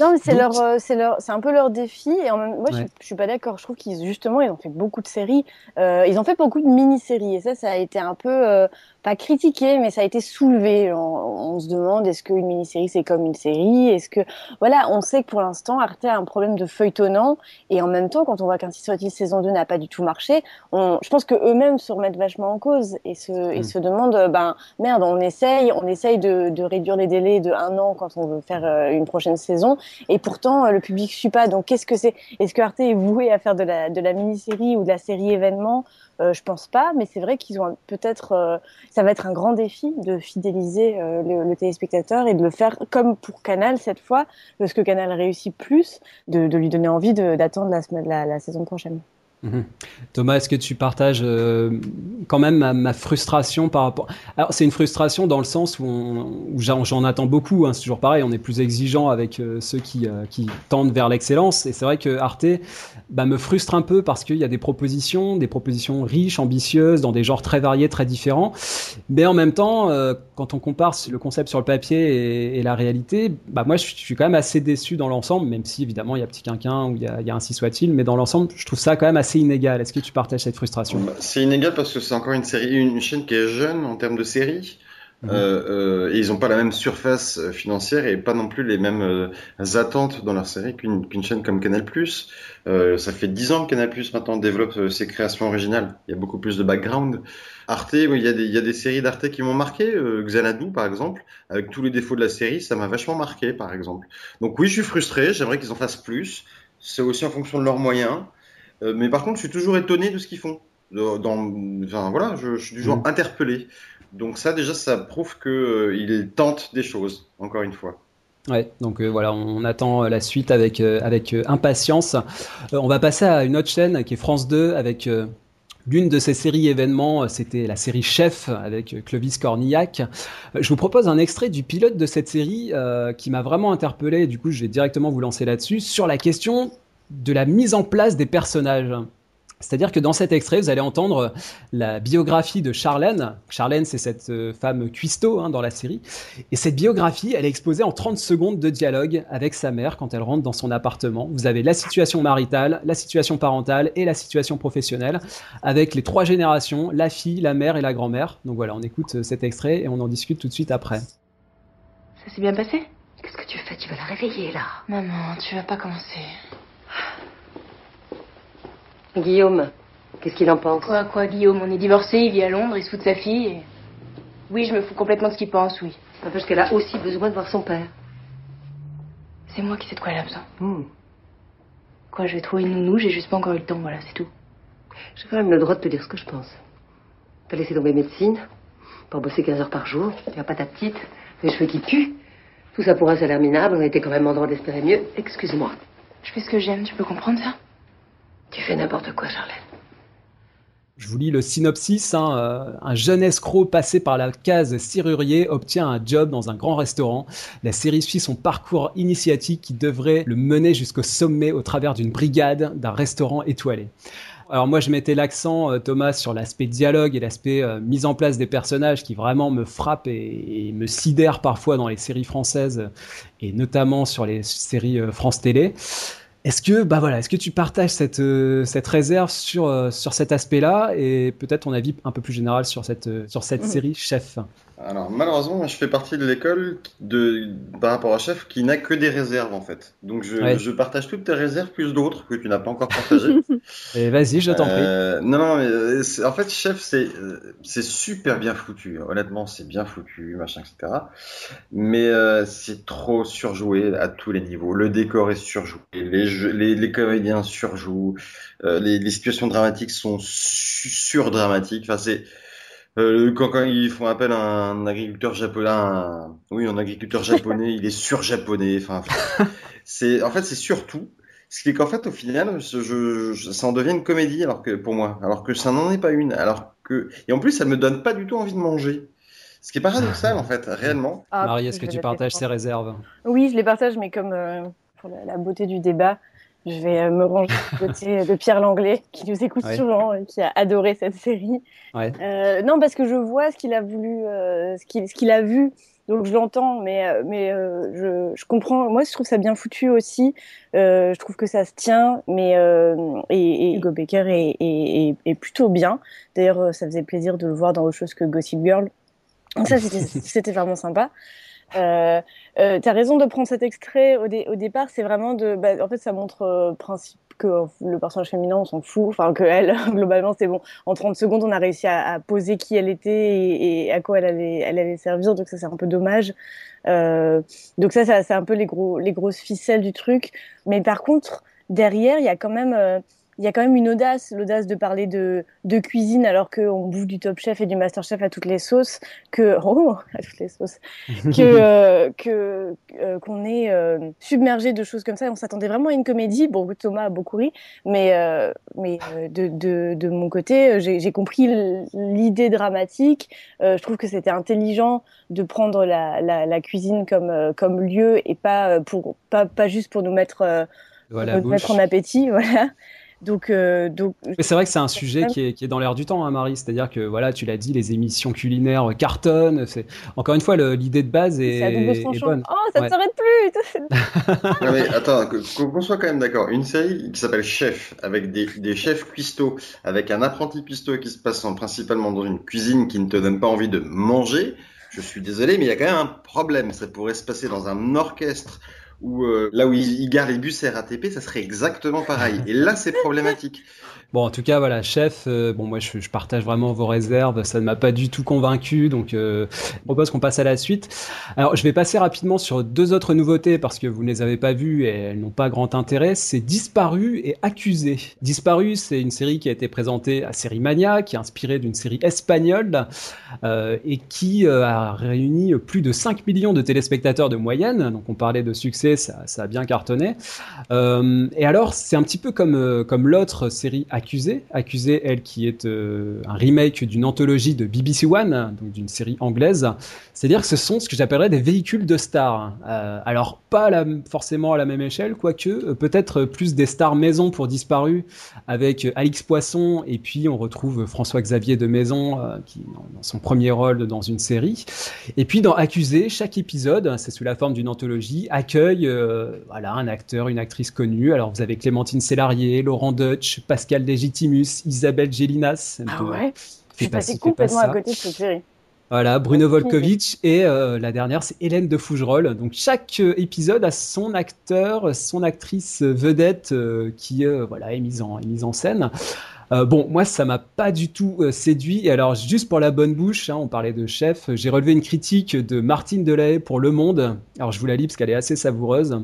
Non, mais c'est leur, c'est leur, c'est un peu leur défi. Et en même, moi, je, je, suis pas d'accord. Je trouve qu'ils justement, ils ont fait beaucoup de séries. ils ont fait beaucoup de mini-séries. Et ça, ça a été un peu pas critiqué, mais ça a été soulevé. On, se demande est-ce qu'une mini-série c'est comme une série? Est-ce que voilà, on sait que pour l'instant Arte a un problème de feuilletonnant et en même temps, quand on voit qu'un soit saison 2 n'a pas du tout marché, on, je pense que eux-mêmes se remettent vachement en cause et se, et mm. se demandent ben merde, on essaye, on essaye de, de, réduire les délais de un an quand on veut faire euh, une prochaine saison et pourtant euh, le public suit pas. Donc qu'est-ce que c'est? Est-ce que Arte est voué à faire de la, de la mini-série ou de la série événement? Euh, je pense pas, mais c'est vrai qu'ils ont peut-être, euh, ça va être un grand défi de fidéliser euh, le, téléspectateur et de le faire comme pour Canal cette fois, parce que Canal réussit plus, de, lui donner envie d'attendre la, la saison prochaine. Mhm. Thomas, est-ce que tu partages euh, quand même ma, frustration par rapport Alors c'est une frustration dans le sens où, j'en attends beaucoup. Hein, c'est toujours pareil, on est plus exigeant avec euh, ceux qui, euh, tendent vers l'excellence. Et c'est vrai que Arte bah, me frustre un peu parce qu'il y a des propositions, des propositions riches, ambitieuses, dans des genres très variés, très différents. Mais en même temps, quand on compare le concept sur le papier et, la réalité, bah moi je suis quand même assez déçu dans l'ensemble, même si évidemment il y a Petit Quinquin ou il y a, il y a ainsi soit-il. Mais dans l'ensemble, je trouve ça quand même assez inégal. Est-ce que tu partages cette frustration? Bah, C'est inégal parce que c'est encore une série, une chaîne qui est jeune en termes de série. Mhm. Euh, euh, et ils n'ont pas la même surface euh, financière et pas non plus les mêmes attentes dans leur série qu'une chaîne comme Canal+. ça fait dix ans que Canal+ maintenant développe ses créations originales. Il y a beaucoup plus de background. Arte, il y a des, il y a des séries d'Arte qui m'ont marqué. Xanadu, par exemple, avec tous les défauts de la série, ça m'a vachement marqué, par exemple. Donc oui, je suis frustré. J'aimerais qu'ils en fassent plus. C'est aussi en fonction de leurs moyens. Euh, mais par contre, je suis toujours étonné de ce qu'ils font. Dans, enfin, voilà, je, suis du genre mm. interpellé. Donc ça, déjà, ça prouve qu'il euh, tente des choses, encore une fois. Ouais, donc euh, voilà, on attend la suite avec, avec impatience. on va passer à une autre chaîne qui est France 2 avec l'une de ces séries événements, c'était la série Chef avec Clovis Cornillac. Je vous propose un extrait du pilote de cette série qui m'a vraiment interpellé. Du coup, je vais directement vous lancer là-dessus sur la question de la mise en place des personnages. C'est-à-dire que dans cet extrait, vous allez entendre la biographie de Charlène. Charlène, c'est cette euh, femme cuistot hein, dans la série. Et cette biographie, elle est exposée en 30 secondes de dialogue avec sa mère quand elle rentre dans son appartement. Vous avez la situation maritale, la situation parentale et la situation professionnelle, avec les trois générations, la fille, la mère et la grand-mère. Donc voilà, on écoute euh, cet extrait et on en discute tout de suite après. Ça s'est bien passé? Qu'est-ce que tu fais? Tu vas la réveiller là Maman, tu vas pas commencer. Guillaume, qu'est-ce qu'il en pense Quoi, quoi, Guillaume On est divorcés, il vit à Londres, il se fout de sa fille. Oui, je me fous complètement de ce qu'il pense, oui. Parce qu'elle a aussi besoin de voir son père. C'est moi qui sais de quoi elle a besoin. Hmm. Quoi, je vais trouver une nounou, j'ai juste pas encore eu le temps, voilà, c'est tout. J'ai quand même le droit de te dire ce que je pense. T'as laissé tomber médecine, pour bosser 15 heures par jour, tu as pas ta petite, les cheveux qui puent. Tout ça pour un salaire minable, on était quand même en droit d'espérer mieux. Excuse-moi. Je fais ce que j'aime, tu peux comprendre ça Tu fais n'importe quoi, Charlotte. Je vous lis le synopsis. Hein, euh, un jeune escroc passé par la case serrurier obtient un job dans un grand restaurant. La série suit son parcours initiatique qui devrait le mener jusqu'au sommet au travers d'une brigade d'un restaurant étoilé. Alors moi, je mettais l'accent, Thomas, sur l'aspect dialogue et l'aspect mise en place des personnages qui vraiment me frappe et, et, me sidère parfois dans les séries françaises et notamment sur les séries France Télé. Est-ce que, bah voilà, est-ce que tu partages cette, euh, cette réserve sur, euh, sur cet aspect-là et peut-être ton avis un peu plus général sur cette, euh, sur cette mmh. série Chef? Alors malheureusement, je fais partie de l'école de par rapport à chef qui n'a que des réserves en fait. Donc je, je partage toutes tes réserves plus d'autres que tu n'as pas encore partagées. Et vas-y, je t'en prie. Euh, non non, mais euh, en fait chef c'est euh, c'est super bien foutu. Honnêtement, c'est bien foutu, machin, etc. Mais euh, c'est trop surjoué à tous les niveaux. Le décor est surjoué, les les, les comédiens surjouent, les, les situations dramatiques sont surdramatiques. Enfin c'est euh, quand, quand, ils font appel à un agriculteur japonais, oui, un agriculteur japonais, il est sur-japonais. Enfin, c'est, en fait, c'est surtout. Ce qui est qu'en fait, au final, je, ça en devient une comédie, alors que pour moi, alors que ça n'en est pas une. Alors que, et en plus, ça me donne pas du tout envie de manger. Ce qui est paradoxal, en fait, réellement. Ah, Marie, est-ce que tu partages ces réserves? Oui, je les partage, mais comme euh, pour la, beauté du débat, je vais euh, me ranger du côté de Pierre Langlais, qui nous écoute souvent et qui a adoré cette série. Euh, non, parce que je vois ce qu'il a voulu, euh, ce qu'il ce a vu, donc je l'entends, mais, euh, mais euh, je, je, comprends. Moi, je trouve ça bien foutu aussi. Euh, je trouve que ça se tient, mais et, et, Hugo Becker est, est, est plutôt bien. D'ailleurs, ça faisait plaisir de le voir dans autre chose que Gossip Girl. Donc ça, c'était vraiment sympa. Euh, euh, as raison de prendre cet extrait au, au départ, c'est vraiment de. Bah, en fait, ça montre euh, principe que le personnage féminin, on s'en fout. Enfin, que elle, globalement, c'est bon. En 30 secondes, on a réussi à, à poser qui elle était et, et, à quoi elle allait, elle allait servir. Donc, ça, c'est un peu dommage. Euh, donc, ça, ça c'est un peu les, gros, les grosses ficelles du truc. Mais par contre, derrière, il y a quand même euh, il y a quand même une audace, l'audace de parler de, de cuisine alors qu'on bouffe du Top Chef et du Master Chef à toutes les sauces, que oh à toutes les sauces, que euh, que euh, qu'on est euh, submergé de choses comme ça. on s'attendait vraiment à une comédie. Bon, Thomas a beaucoup ri, mais mais de, de, de mon côté, j'ai compris l'idée dramatique. je trouve que c'était intelligent de prendre la, la, la, cuisine comme comme lieu et pas pour pas pas juste pour nous mettre voilà, nous mettre en appétit, voilà. Donc, euh, donc. Mais c'est vrai que c'est un sujet qui est, qui est dans l'air du temps, hein, Marie. C'est-à-dire que voilà, tu l'as dit, les émissions culinaires cartonnent. C'est encore une fois l'idée de base est, est bonne. Oh, ça ne s'arrête plus. non, mais attends, qu'on soit quand même d'accord. Une série qui s'appelle Chef, avec des, des chefs cuistots, avec un apprenti cuistot qui se passe en, principalement dans une cuisine qui ne te donne pas envie de manger. Je suis désolé, mais il y a quand même un problème. Ça pourrait se passer dans un orchestre où euh, là où il, il gare les bus RATP, ça serait exactement pareil. Et là, c'est problématique. Bon, en tout cas, voilà, chef. Euh, bon, moi, je, partage vraiment vos réserves. Ça ne m'a pas du tout convaincu, donc euh, je propose qu'on passe à la suite. Alors, je vais passer rapidement sur deux autres nouveautés parce que vous ne les avez pas vues et elles n'ont pas grand intérêt. C'est Disparu et Accusé. Disparu, c'est une série qui a été présentée à Série Mania, qui est inspirée d'une série espagnole euh, et qui a réuni plus de 5 millions de téléspectateurs de moyenne. Donc, on parlait de succès, ça, ça a bien cartonné. Et alors, c'est un petit peu comme comme l'autre série Accusé. Accusé, elle, qui est euh, un remake d'une anthologie de BBC One, donc d'une série anglaise. C'est-à-dire que ce sont ce que j'appellerais des véhicules de stars. Euh, alors, pas forcément à la même échelle, quoique, euh, peut-être plus des stars maison pour disparu, avec Alix Poisson, et puis on retrouve François-Xavier de Maison, qui dans son premier rôle dans une série. Et puis dans Accusé, chaque épisode, c'est sous la forme d'une anthologie, accueille voilà, un acteur, une actrice connue. Alors vous avez Clémentine Célarier, Laurent Deutsch, Pascal Legitimus, Isabelle Gélinas. Ah ouais Je suis passé complètement à côté de cette série. Voilà, Bruno Volkovitch et euh, la dernière c'est Hélène de Fougerolles. Donc chaque euh, épisode a son acteur, son actrice vedette euh, qui euh, voilà est mise en est mise en scène. Bon, moi, ça m'a pas du tout séduit. Et alors, juste pour la bonne bouche, hein, on parlait de chef, j'ai relevé une critique de Martine Delahaye pour Le Monde. Alors, je vous la lis parce qu'elle est assez savoureuse.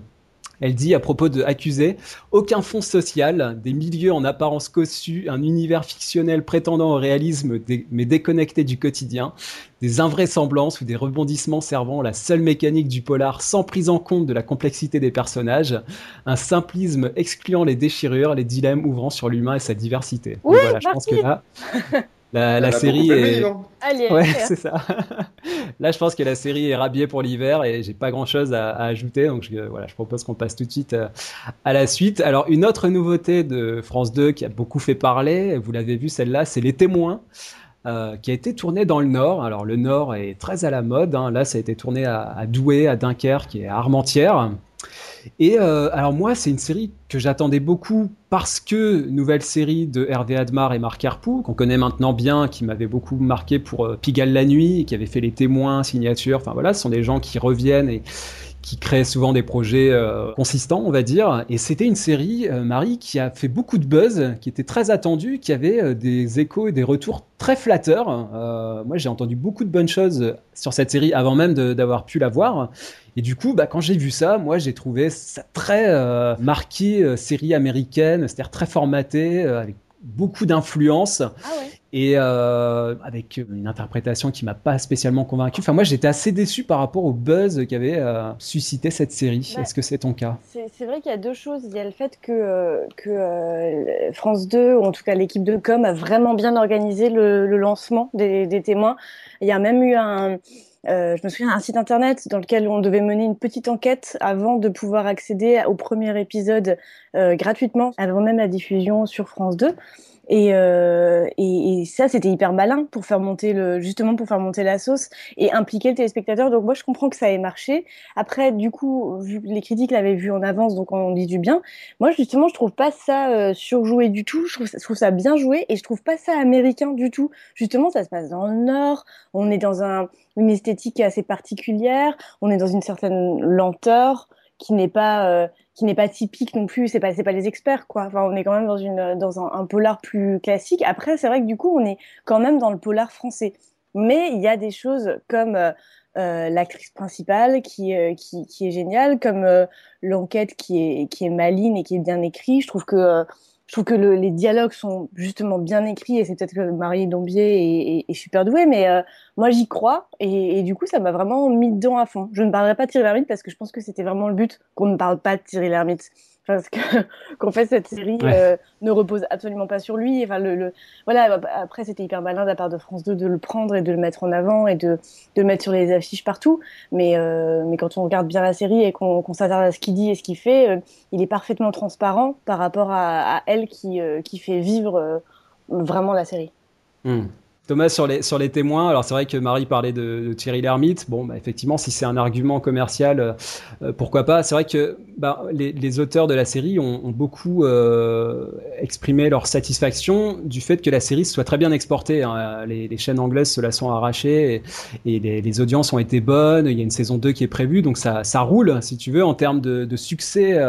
Elle dit à propos de Accusé, aucun fond social, des milieux en apparence cossus, un univers fictionnel prétendant au réalisme mais déconnecté du quotidien, des invraisemblances ou des rebondissements servant la seule mécanique du polar sans prise en compte de la complexité des personnages, un simplisme excluant les déchirures, les dilemmes ouvrant sur l'humain et sa diversité. Oui, voilà, je pense que là, La, série est. Allez, Ouais, allez, c'est ça. Là, je pense que la série est rhabillée pour l'hiver et j'ai pas grand chose à, à ajouter. Donc, je, voilà, je propose qu'on passe tout de suite euh, à la suite. Alors, une autre nouveauté de France 2 qui a beaucoup fait parler, vous l'avez vu celle-là, c'est Les Témoins. euh, qui a été tournée dans le Nord. Alors le Nord est très à la mode. hein. Là, ça a été tourné à, à Douai, à Dunkerque et à Armentières. Et euh, alors moi, c'est une série que j'attendais beaucoup parce que nouvelle série de Hervé Admar et Marc Herpoux, qu'on connaît maintenant bien, qui m'avait beaucoup marqué pour euh, Pigalle la nuit, qui avait fait les témoins, signatures. Enfin voilà, ce sont des gens qui reviennent et qui créent souvent des projets euh, consistants, on va dire. Et c'était une série, euh, Marie, qui a fait beaucoup de buzz, qui était très attendue, qui avait euh, des échos et des retours très flatteurs. Moi, j'ai entendu beaucoup de bonnes choses sur cette série avant même d'avoir pu la voir. Et du coup, bah, quand j'ai vu ça, moi, j'ai trouvé ça très marqué série américaine, c'est-à-dire très formaté, avec beaucoup d'influence Ah ouais. Et euh, avec une interprétation qui m'a pas spécialement convaincu. Enfin, moi, j'étais assez déçu par rapport au buzz qu'avait euh, suscité cette série. Ouais. Est-ce que c'est ton cas? C'est vrai qu'il y a deux choses. Il y a le fait que, euh, que France 2, ou en tout cas l'équipe de com, a vraiment bien organisé le, le lancement des, des témoins. Il y a même eu un, euh, je me souviens, un site internet dans lequel on devait mener une petite enquête avant de pouvoir accéder au premier épisode euh, gratuitement, avant même la diffusion sur France 2. Et, euh, et, et ça, c'était hyper malin pour faire monter le, justement pour faire monter la sauce et impliquer le téléspectateur. Donc moi, je comprends que ça ait marché. Après, du coup, vu les critiques l'avaient vu en avance, donc on dit du bien. Moi, justement, je trouve pas ça euh, surjoué du tout. Je trouve, ça, je trouve ça bien joué et je trouve pas ça américain du tout. Justement, ça se passe dans le Nord. On est dans un, une esthétique assez particulière. On est dans une certaine lenteur qui n'est pas euh, qui n'est pas typique non plus. C'est pas c'est pas les experts quoi. Enfin, on est quand même dans une dans un, polar plus classique. Après, c'est vrai que du coup, on est quand même dans le polar français. Mais il y a des choses comme euh, euh, l'actrice principale qui, euh, qui, qui est géniale, comme euh, l'enquête qui est, qui est maligne et qui est bien écrite. Je trouve que, je trouve que le, les dialogues sont justement bien écrits et c'est peut-être que Marie Dombier est, est, est super douée, mais euh, moi j'y crois et, et du coup ça m'a vraiment mis dedans à fond. Je ne parlerai pas de Thierry Lhermitte parce que je pense que c'était vraiment le but qu'on ne parle pas de Thierry Lhermitte. Parce que qu'en fait cette série Ouais. euh, ne repose absolument pas sur lui. Enfin le, le voilà après c'était hyper malin de la part de France 2 de le prendre et de le mettre en avant et de, de le mettre sur les affiches partout. Mais euh, mais quand on regarde bien la série et qu'on s'attarde à ce qu'il dit et ce qu'il fait, euh, il est parfaitement transparent par rapport à, à elle qui qui fait vivre vraiment la série. Hmm. Thomas, sur les, sur les témoins, alors c'est vrai que Marie parlait de, Thierry Lhermitte. Bon, bah, effectivement, si c'est un argument commercial, euh, euh, pourquoi pas. C'est vrai que bah, les, auteurs de la série ont, beaucoup euh, exprimé leur satisfaction du fait que la série soit très bien exportée. hein. Les, chaînes anglaises se la sont arrachées et, les, audiences ont été bonnes. Il y a une saison 2 qui est prévue, donc ça, roule, si tu veux, en termes de, succès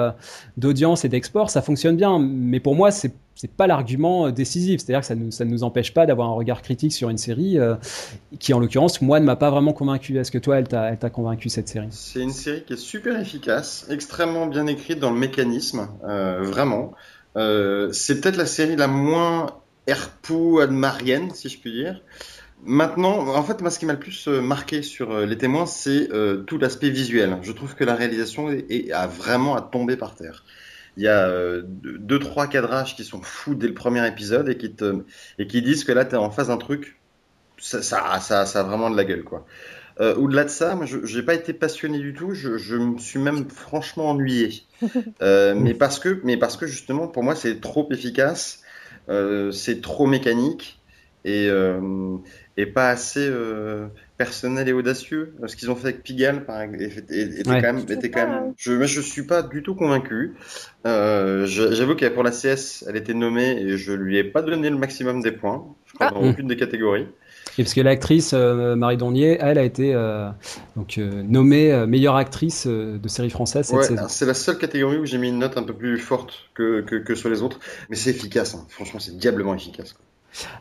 d'audience et d'export, ça fonctionne bien. Mais pour moi, c'est c'est pas l'argument euh, décisif, c'est-à-dire que ça ne nous empêche pas d'avoir un regard critique sur une série euh, qui, en l'occurrence, moi, ne m'a pas vraiment convaincu. Est-ce que toi, elle t'a convaincu cette série? C'est une série qui est super efficace, extrêmement bien écrite dans le mécanisme, euh, vraiment. C'est peut-être la série la moins Herpou admarienne, si je puis dire. Maintenant, en fait, moi, ce qui m'a le plus marqué sur les témoins, c'est tout l'aspect visuel. Je trouve que la réalisation est, vraiment à tomber par terre. Il y a euh, deux, trois cadrages qui sont fous dès le premier épisode et qui te et qui disent que là, t'es en face d'un truc, ça, ça, ça, ça a vraiment de la gueule, quoi. Euh, Au-delà de ça, moi, je n'ai pas été passionné du tout. Je, je me suis même franchement ennuyé. Euh, mais parce que, mais parce que justement, pour moi, c'est trop efficace, euh, c'est trop mécanique et et pas assez personnel et audacieux. Ce qu'ils ont fait avec Pigalle, par exemple, était, était Ouais. quand même, était quand même. Je, moi, je suis pas du tout convaincu. Euh, J'avoue que pour la CS, elle était nommée et je lui ai pas donné le maximum des points. Je crois Ah. dans aucune des catégories. Et parce que l'actrice euh, Marie Donnier, elle a été euh, donc euh, nommée euh, meilleure actrice euh, de série française cette Ouais, saison. c'est la seule catégorie où j'ai mis une note un peu plus forte que, que, que sur les autres. Mais c'est efficace, hein. franchement, c'est diablement efficace. quoi.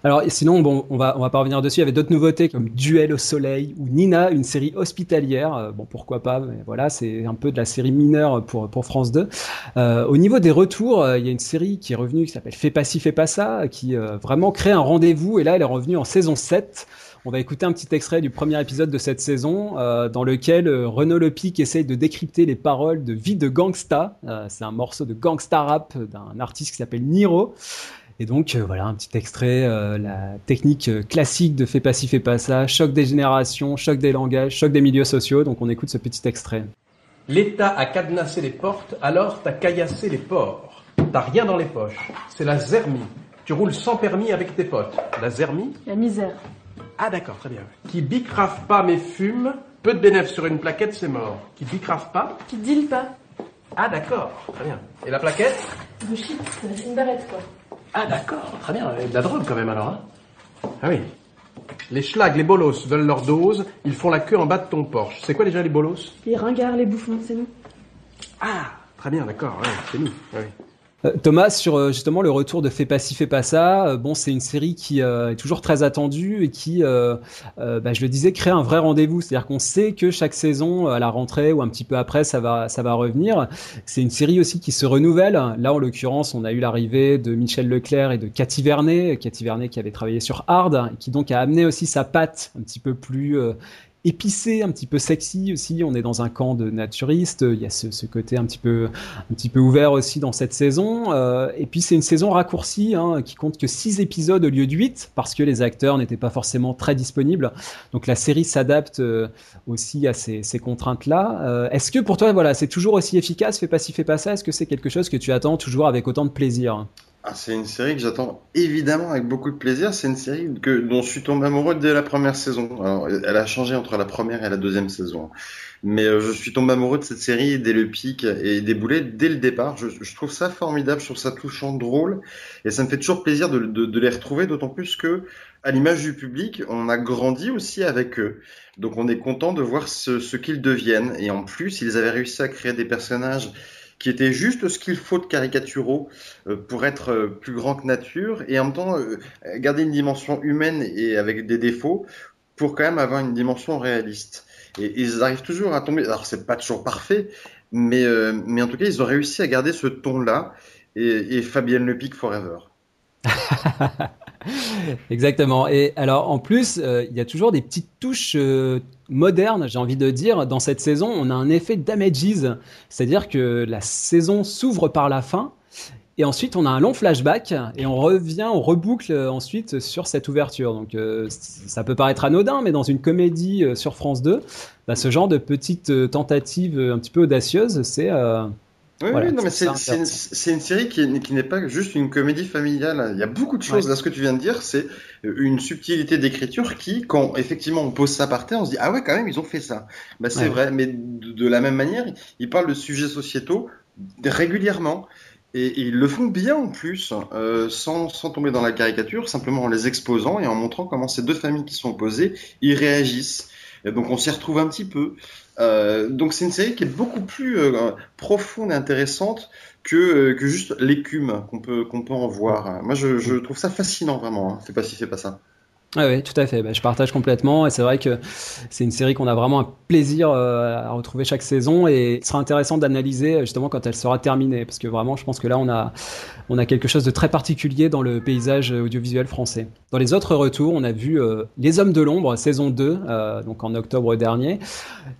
Alors sinon, bon, on va on va pas revenir dessus. Il y avait d'autres nouveautés comme Duel au soleil ou Nina, une série hospitalière. Euh, bon, pourquoi pas Mais voilà, c'est un peu de la série mineure pour pour France 2. Euh, au niveau des retours, euh, il y a une série qui est revenue qui s'appelle Fais pas ci, fais pas ça, qui euh, vraiment crée un rendez-vous. Et là, elle est revenue en saison 7. On va écouter un petit extrait du premier épisode de cette saison, euh, dans lequel euh, Renaud Lepic essaye de décrypter les paroles de Vie de Gangsta. Euh, c'est un morceau de gangsta rap d'un artiste qui s'appelle Niro. Et donc euh, voilà un petit extrait, euh, la technique euh, classique de fais pas ci, fais pas ça, choc des générations, choc des langages, choc des milieux sociaux. Donc on écoute ce petit extrait. L'État a cadenassé les portes, alors t'as caillassé les ports. T'as rien dans les poches. C'est la zermie. Tu roules sans permis avec tes potes. La zermie? La misère. Ah d'accord, très bien. Qui bicrave pas mais fume, peu de bénéfices sur une plaquette, c'est mort. Qui bicrave pas? Qui deal pas. Ah d'accord, très bien. Et la plaquette? De shit, c'est une barrette quoi. Ah d'accord, très bien. Et de la drogue quand même alors. Hein ah oui. Les schlags, les bolos veulent leur dose, ils font la queue en bas de ton Porsche. C'est quoi déjà les bolos? Les ringards, les bouffons, c'est nous. Ah, très bien, d'accord, ouais, c'est nous. Ouais. Euh, Thomas, sur euh, justement le retour de Fais pas ci, fais pas ça, euh, bon, c'est une série qui est toujours très attendue et qui, bah, je le disais, crée un vrai rendez-vous. C'est-à-dire qu'on sait que chaque saison, à la rentrée ou un petit peu après, ça va, ça va revenir. C'est une série aussi qui se renouvelle. Là, en l'occurrence, on a eu l'arrivée de Michel Leclerc et de Cathy Vernet, Cathy Vernet qui avait travaillé sur Hard, et qui donc a amené aussi sa patte un petit peu plus épicé, un petit peu sexy aussi. On est dans un camp de naturistes. Il y a ce, côté un petit peu, ouvert aussi dans cette saison. Euh, et puis c'est une saison raccourcie hein, qui compte que 6 épisodes au lieu de 8 parce que les acteurs n'étaient pas forcément très disponibles. Donc la série s'adapte euh, aussi à ces, ces contraintes-là. Euh, Est-ce que pour toi, voilà, c'est toujours aussi efficace? Fais pas ci, fais pas ça. Est-ce que c'est quelque chose que tu attends toujours avec autant de plaisir? Ah, c'est une série que j'attends évidemment avec beaucoup de plaisir. C'est une série que, dont je suis tombé amoureux dès la première saison. Alors, elle a changé entre la première et la deuxième saison. Mais euh, je suis tombé amoureux de cette série dès le pic et des boulets dès le départ. Je, je, trouve ça formidable, je trouve ça touchant, drôle. Et ça me fait toujours plaisir de, de, de les retrouver, d'autant plus que, à l'image du public, on a grandi aussi avec eux. Donc on est content de voir ce, ce qu'ils deviennent. Et en plus, ils avaient réussi à créer des personnages qui était juste ce qu'il faut de caricaturaux euh, pour être euh, plus grand que nature et en même temps euh, garder une dimension humaine et avec des défauts pour quand même avoir une dimension réaliste. Et ils arrivent toujours à tomber. Alors c'est pas toujours parfait, mais mais en tout cas ils ont réussi à garder ce ton-là et, et Fabienne Le Pic forever. Exactement. Et alors, en plus, il y a toujours des petites touches modernes, j'ai envie de dire. Dans cette saison, on a un effet damages, c'est-à-dire que la saison s'ouvre par la fin. Et ensuite, on a un long flashback et on revient, on reboucle ensuite sur cette ouverture. Donc, euh, ça peut paraître anodin, mais dans une comédie euh, sur France 2, bah, ce genre de petite euh, tentative un petit peu audacieuse, c'est oui, voilà, oui, non, mais c'est une, une, série qui n'est pas juste une comédie familiale. Il y a beaucoup de choses. Ouais. Là, ce que tu viens de dire, c'est une subtilité d'écriture qui, quand effectivement on pose ça par terre, on se dit ah ouais, quand même, ils ont fait ça. Bah, c'est ouais. vrai, mais de, de, la même manière, ils parlent de sujets sociétaux régulièrement. Et, et ils le font bien en plus, euh, sans, sans tomber dans la caricature, simplement en les exposant et en montrant comment ces deux familles qui sont opposées, ils réagissent. Et donc on s'y retrouve un petit peu. Euh, donc c'est une série qui est beaucoup plus euh, profonde et intéressante que, euh, que juste l'écume qu'on peut, peut en voir. Moi je, trouve ça fascinant vraiment. Hein. Fais pas si, fais pas ça. Ah oui, tout à fait. Bah, je partage complètement. Et c'est vrai que c'est une série qu'on a vraiment un plaisir euh, à retrouver chaque saison. Et ce sera intéressant d'analyser justement quand elle sera terminée. Parce que vraiment, je pense que là, on a, on a quelque chose de très particulier dans le paysage audiovisuel français. Dans les autres retours, on a vu euh, Les Hommes de l'Ombre, saison 2, euh, donc en octobre dernier,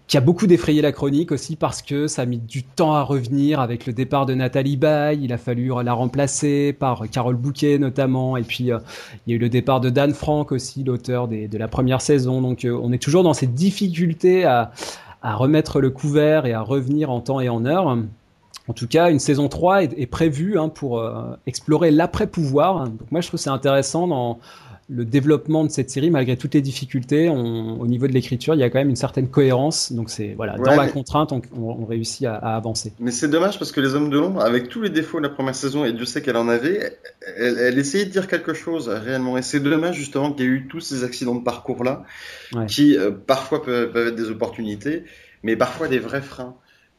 qui a beaucoup défrayé la chronique aussi parce que ça a mis du temps à revenir avec le départ de Nathalie Baye. Il a fallu la remplacer par Carole Bouquet notamment. Et puis, euh, il y a eu le départ de Dan Frank aussi, l'auteur de la première saison. Donc, euh, on est toujours dans cette difficulté à, remettre le couvert et à revenir en temps et en heure. En tout cas, une saison 3 est, est prévue hein, pour euh, explorer l'après-pouvoir. Donc moi, je trouve c'est intéressant dans le développement de cette série, malgré toutes les difficultés, on, au niveau de l'écriture, il y a quand même une certaine cohérence. Donc c'est voilà, ouais, dans la contrainte, on, on, on réussit à, à, avancer. Mais c'est dommage parce que les Hommes de l'ombre, avec tous les défauts de la première saison, et Dieu sait qu'elle en avait, elle, elle, essayait de dire quelque chose réellement. Et c'est dommage justement qu'il y ait eu tous ces accidents de parcours là, ouais. qui euh, parfois peuvent, peuvent, être des opportunités, mais parfois des vrais freins.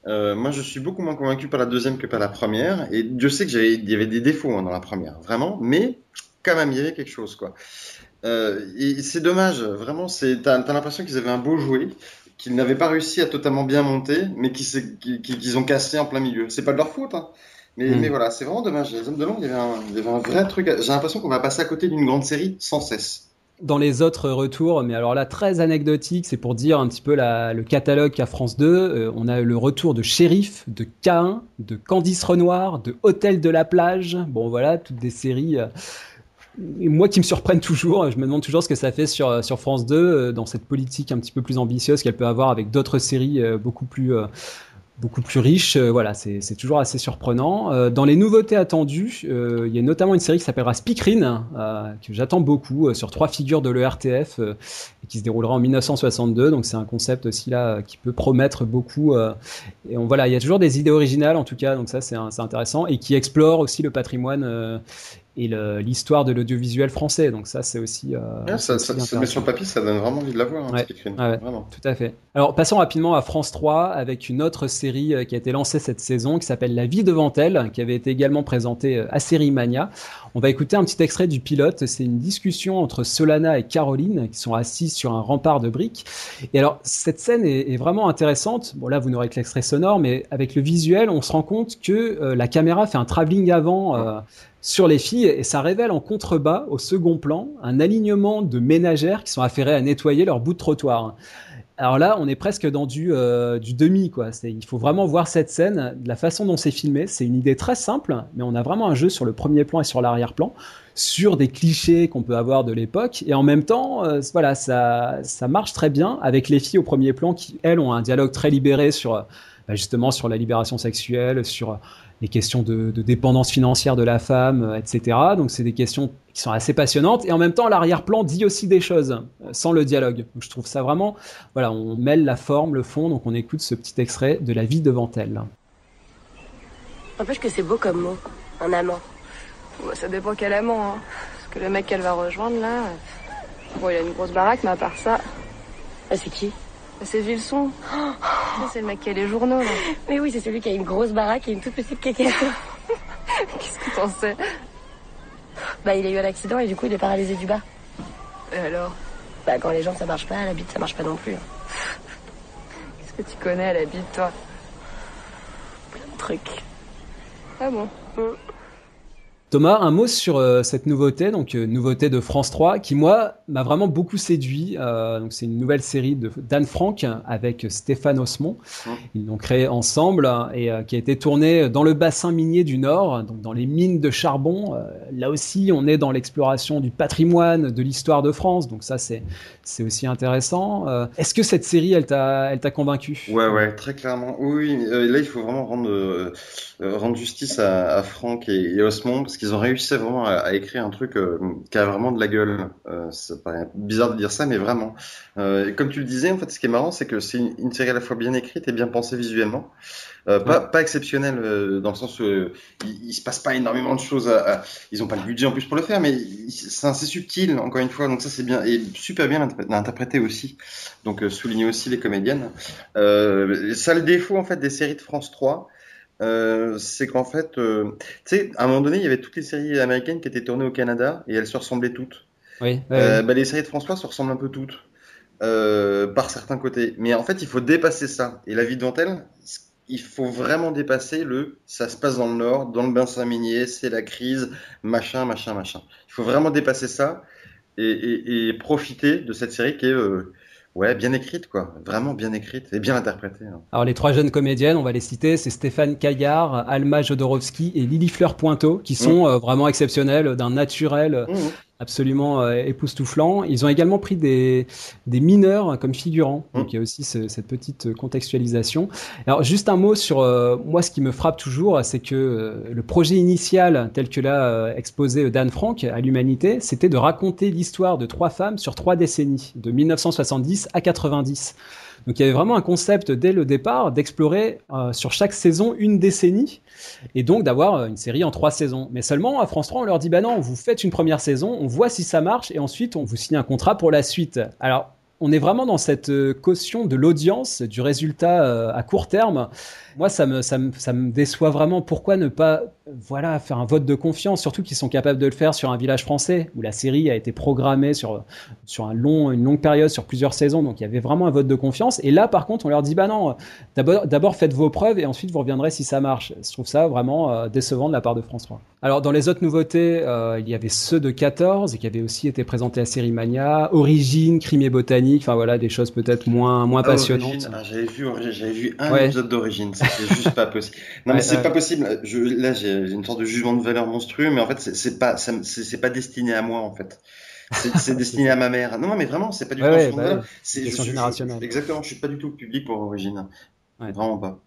Euh, moi, je suis beaucoup moins convaincu par la deuxième que par la première. Et Dieu sait qu'il y avait des défauts hein, dans la première, vraiment. Mais quand même, il y avait quelque chose, quoi. Euh, et c'est dommage, vraiment. T'as, t'as l'impression qu'ils avaient un beau jouet, qu'ils n'avaient pas réussi à totalement bien monter, mais qu'ils, qu'ils, qu'ils ont cassé en plein milieu. C'est pas de leur faute, hein. Mais, mmh. mais voilà, c'est vraiment dommage. Les hommes de l'ombre, il, il y avait un vrai truc. J'ai l'impression qu'on va passer à côté d'une grande série sans cesse. dans les autres retours, mais alors là très anecdotique, c'est pour dire un petit peu la, le catalogue qu'a France 2. Euh, on a le retour de Shérif, de K1, de Candice Renoir, de Hôtel de la plage. Bon voilà, toutes des séries. Euh, moi qui me surprennent toujours, je me demande toujours ce que ça fait sur, sur France 2 euh, dans cette politique un petit peu plus ambitieuse qu'elle peut avoir avec d'autres séries beaucoup plus beaucoup plus riche. Euh, voilà, c'est toujours assez surprenant. Euh, dans les nouveautés attendues, euh, il y a notamment une série qui s'appellera Speakerine, que j'attends beaucoup, sur trois figures de l'ERTF, et qui se déroulera en 1962. Donc c'est un concept aussi là qui peut promettre beaucoup. et on, voilà, il y a toujours des idées originales en tout cas, donc ça c'est intéressant, et qui explore aussi le patrimoine et l'histoire de l'audiovisuel français. Donc ça, c'est aussi. Euh, ça, ça, ça met sur le papier, ça donne vraiment envie de la voir. Hein, ouais, vraiment. Tout à fait. Alors passons rapidement à France 3 avec une autre série euh, qui a été lancée cette saison qui s'appelle La vie devant elle, qui avait été également présentée euh, à Série Mania. On va écouter un petit extrait du pilote. C'est une discussion entre Solana et Caroline qui sont assises sur un rempart de briques. Et alors cette scène est, vraiment intéressante. Bon là, vous n'aurez que l'extrait sonore, mais avec le visuel, on se rend compte que euh, la caméra fait un travelling avant. Euh, sur les filles et ça révèle en contrebas, au second plan, un alignement de ménagères qui sont affairées à nettoyer leur bout de trottoir. Alors là, on est presque dans du, euh, du demi, quoi. Il faut vraiment voir cette scène, la façon dont c'est filmé. C'est une idée très simple, mais on a vraiment un jeu sur le premier plan et sur l'arrière-plan, sur des clichés qu'on peut avoir de l'époque. Et en même temps, euh, voilà, ça, ça marche très bien avec les filles au premier plan qui, elles, ont un dialogue très libéré sur, bah, justement, sur la libération sexuelle, sur les questions de, dépendance financière de la femme, euh, etc. Donc c'est des questions qui sont assez passionnantes et en même temps l'arrière-plan dit aussi des choses euh, sans le dialogue. je trouve ça vraiment, voilà, on mêle la forme, le fond, donc on écoute ce petit extrait de la vie devant elle. N'empêche que c'est beau comme mot, un amant. ça dépend quel amant, hein. parce que le mec qu'elle va rejoindre là, bon il a une grosse baraque, mais à part ça, ah, c'est qui? C'est Gilson. c'est le mec qui a les journaux, là. Mais oui, c'est celui qui a une grosse baraque et une toute petite cacato. Qu'est-ce que t'en sais? Bah, il a eu un accident et du coup, il est paralysé du bas. Et alors? Bah, quand les jambes, ça marche pas, la bite, ça marche pas non plus. Qu'est-ce que tu connais à la bite, toi? Plein de trucs. Ah bon? Thomas, un mot sur euh, cette nouveauté, donc euh, nouveauté de France 3, qui moi m'a vraiment beaucoup séduit. Euh, donc c'est une nouvelle série de d'Anne Frank avec Stéphane Osmond. Ils l'ont créée ensemble et qui a été tournée dans le bassin minier du Nord, donc dans les mines de charbon. là aussi, on est dans l'exploration du patrimoine, de l'histoire de France. Donc ça, c'est c'est aussi intéressant. Est-ce que cette série, elle t'a elle t'a convaincu? Ouais, ouais, très clairement. Oui, là il faut vraiment rendre rendre justice à, à Franck et, et Osmond qu'ils ont réussi vraiment à, écrire un truc euh, qui a vraiment de la gueule. Euh, ça paraît bizarre de dire ça, mais vraiment. Euh, comme tu le disais, en fait, ce qui est marrant, c'est que c'est une, série à la fois bien écrite et bien pensée visuellement. Euh, pas, pas exceptionnelle dans le sens où il, il, se passe pas énormément de choses. À, ils ont pas le budget en plus pour le faire, mais c'est assez subtil encore une fois. Donc ça c'est bien et super bien interprété aussi. Donc souligner aussi les comédiennes. ça le défaut en fait des séries de France 3 euh, c'est qu'en fait, euh, tu sais, à un moment donné, il y avait toutes les séries américaines qui étaient tournées au Canada et elles se ressemblaient toutes. Oui. Euh, bah, les séries de François se ressemblent un peu toutes, euh, par certains côtés. Mais en fait, il faut dépasser ça. Et la vie de dentelle, il faut vraiment dépasser le ça se passe dans le Nord, dans le bassin minier, c'est la crise, machin, machin, machin. Il faut vraiment dépasser ça et, et, et profiter de cette série qui est Ouais, bien écrite, quoi. Vraiment bien écrite et bien interprétée. Hein. Alors, les trois jeunes comédiennes, on va les citer, c'est Stéphane Caillard, Alma Jodorowsky et Lily Fleur Pointeau, qui sont mmh. euh, vraiment exceptionnelles, d'un naturel mmh absolument euh, époustouflant. Ils ont également pris des, des mineurs comme figurants. Mmh. Donc il y a aussi ce, cette petite contextualisation. Alors juste un mot sur euh, moi, ce qui me frappe toujours, c'est que euh, le projet initial, tel que l'a euh, exposé Dan Frank à l'humanité, c'était de raconter l'histoire de trois femmes sur trois décennies, de 1970 à 90. Donc il y avait vraiment un concept dès le départ d'explorer euh, sur chaque saison une décennie et donc d'avoir euh, une série en trois saisons. Mais seulement à France 3, on leur dit bah non, vous faites une première saison, on voit si ça marche et ensuite on vous signe un contrat pour la suite. Alors on est vraiment dans cette euh, caution de l'audience, du résultat à court terme moi, ça me, ça me, ça me déçoit vraiment. Pourquoi ne pas, voilà, faire un vote de confiance, surtout qu'ils sont capables de le faire sur un village français où la série a été programmée sur, sur un long, une longue période, sur plusieurs saisons. Donc il y avait vraiment un vote de confiance. Et là, par contre, on leur dit, bah non, d'abord, d'abord faites vos preuves et ensuite vous reviendrez si ça marche. Je trouve ça vraiment euh, décevant de la part de France 3. Alors dans les autres nouveautés, euh, il y avait ceux de 14 et qui avaient aussi été présentés à Série Mania, Origine, Crime et Botanique, enfin voilà des choses peut-être moins moins Ah, passionnantes. Ah, j'avais vu, j'avais vu un Ouais. épisode d'origine, c'est juste pas possible. Non Ouais, mais c'est ouais. pas possible. Je, là j'ai une sorte de jugement de valeur monstrueux, mais en fait c'est- pas, c'est pas destiné à moi en fait. C'est destiné à ma mère. Non mais vraiment c'est pas du tout bah. C'est. Exactement, je suis pas du tout le public pour origine. Vraiment pas.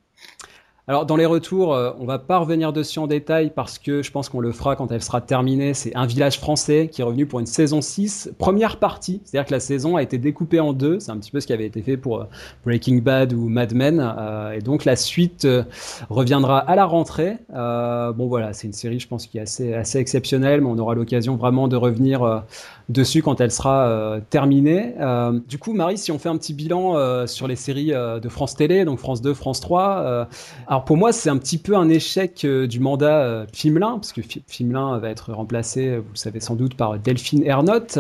Alors dans les retours, euh, on va pas revenir dessus en détail parce que je pense qu'on le fera quand elle sera terminée. C'est Un village français qui est revenu pour une saison 6, première partie. C'est-à-dire que la saison a été découpée en deux. C'est un petit peu ce qui avait été fait pour euh, Breaking Bad ou Mad Men. Euh, et donc la suite reviendra à la rentrée. Bon voilà, c'est une série je pense qui est assez, assez exceptionnelle, mais on aura l'occasion vraiment de revenir dessus quand elle sera euh, terminée. Euh, du coup, Marie, si on fait un petit bilan euh, sur les séries de France Télé, donc France 2, France 3, euh, alors pour moi, c'est un petit peu un échec du mandat Fimelin, parce que Fi- Fimelin va être remplacé, vous le savez sans doute, par Delphine Ernotte.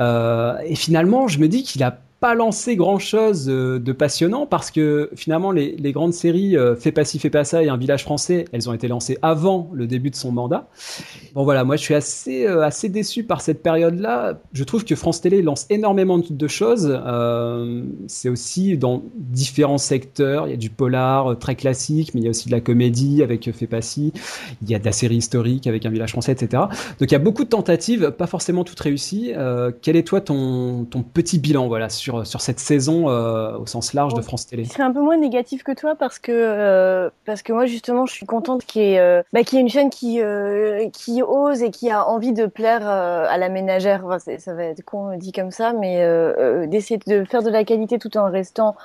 Et finalement, je me dis qu'il a pas lancé grand chose de passionnant parce que finalement les, grandes séries euh, Fais pas ci, fais pas ça et Un village français, elles ont été lancées avant le début de son mandat. Bon voilà, moi je suis assez euh, assez déçu par cette période-là. Je trouve que France Télé lance énormément de, choses. Euh, c'est aussi dans différents secteurs. Il y a du polar euh, très classique, mais il y a aussi de la comédie avec euh, Fais pas ci. Il y a de la série historique avec Un village français, etc. Donc il y a beaucoup de tentatives, pas forcément toutes réussies. Euh, quel est toi ton ton petit bilan voilà sur cette saison euh, au sens large de France Télé Je serais un peu moins négatif que toi parce que euh, parce que moi justement je suis contente qu'il y ait euh, bah, y ait une chaîne qui qui ose et qui a envie de plaire à la ménagère. Enfin, c'est- ça va être con dit comme ça, mais d'essayer de faire de la qualité tout en restant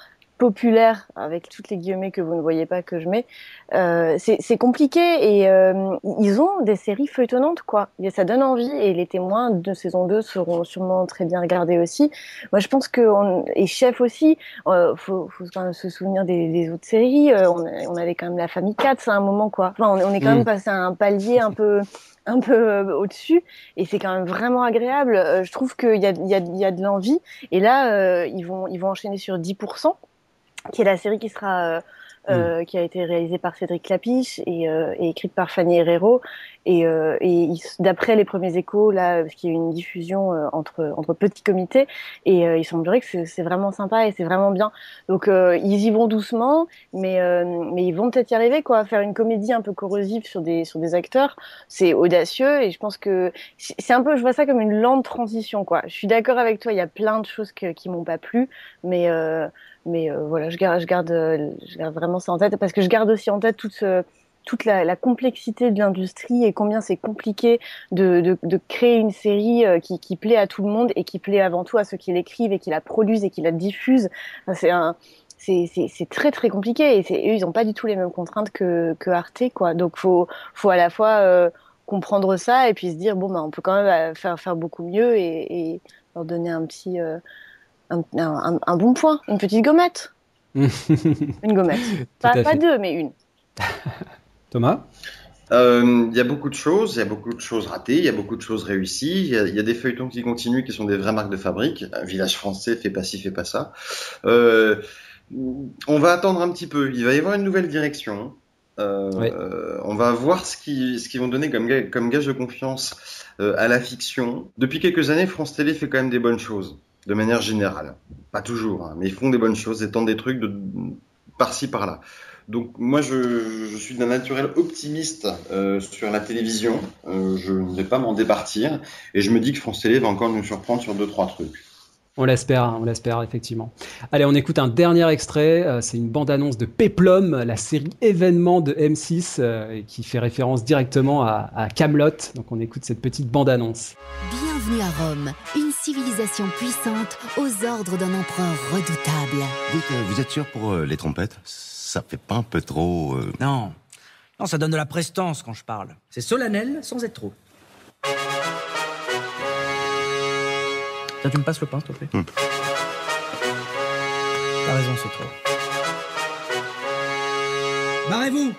populaire avec toutes les guillemets que vous ne voyez pas que je mets. Euh, c'est c'est compliqué et euh, ils ont des séries feuilletonnantes quoi. Et ça donne envie et les témoins de saison 2 seront sûrement très bien regardés aussi. Moi je pense que on, et chef aussi, euh, faut, faut quand même se souvenir des, des autres séries. Euh, on, avait quand même la famille 4 à un moment quoi. Enfin on, est- on est quand Mm. même passé à un palier un peu un peu au-dessus et c'est quand même vraiment agréable. Je trouve qu'il y a, y, a, y a de l'envie et là ils vont ils vont enchaîner sur 10% qui est la série qui sera euh, euh, qui a été réalisée par Cédric Clapiche et, euh, et écrite par Fanny Herrero. Et, euh, et d'après les premiers échos là parce qu'il y a eu une diffusion euh, entre entre petits comités et euh, il semblerait que c'est vraiment sympa et c'est vraiment bien. Donc euh, ils y vont doucement mais euh, mais ils vont peut-être y arriver quoi faire une comédie un peu corrosive sur des sur des acteurs. C'est audacieux et je pense que c'est c'est un peu je vois ça comme une lente transition quoi. Je suis d'accord avec toi il y a plein de choses que, qui m'ont pas plu mais euh, mais euh, voilà je garde je garde euh, je garde vraiment ça en tête parce que je garde aussi en tête toute toute la, la complexité de l'industrie et combien c'est compliqué de, de, de créer une série euh, qui, qui plaît à tout le monde et qui plaît avant tout à ceux qui l'écrivent et qui la produisent et qui la diffusent. C'est un c'est c'est très très compliqué et eux ils ont pas du tout les mêmes contraintes que que Arte quoi. Donc faut faut à la fois euh, comprendre ça et puis se dire bon bah on peut quand même euh, faire faire beaucoup mieux et, et leur donner un petit euh, un, un, un bon point, une petite gommette. Une gommette. Pas, deux, mais une. Thomas? Euh, Il y a beaucoup de choses, il y a beaucoup de choses ratées, il y a beaucoup de choses réussies, il y a, il y a des feuilletons qui continuent qui sont des vraies marques de fabrique. Un village français fait pas ci, fait pas ça. Euh, on va attendre un petit peu. Il va y avoir une nouvelle direction. Euh, euh, on va voir ce qu'ils ce qu'ils vont donner comme, comme gage de confiance euh, à la fiction. Depuis quelques années, France Télé fait quand même des bonnes choses, de manière générale. Pas toujours, hein, mais ils font des bonnes choses, ils tentent des trucs de par-ci par-là. Donc moi, je, je suis d'un naturel optimiste euh, sur la télévision. Euh, je ne vais pas m'en départir, et je me dis que France Télé va encore nous surprendre sur deux trois trucs. On l'espère, on l'espère effectivement. Allez, on écoute un dernier extrait. euh, c'est une bande-annonce de Peplum, la série événement de M6 euh, qui fait référence directement à, à Camelot. Donc on écoute cette petite bande-annonce. Bienvenue à Rome, une civilisation puissante aux ordres d'un empereur redoutable. Dites, euh, vous êtes sûr pour les trompettes? Ça fait pas un peu trop... euh, Non. Non, ça donne de la prestance quand je parle. C'est solennel sans être trop. Toi, tu me passes le pain, s'il te plaît Hmm. T'as raison, c'est trop. Barrez-vous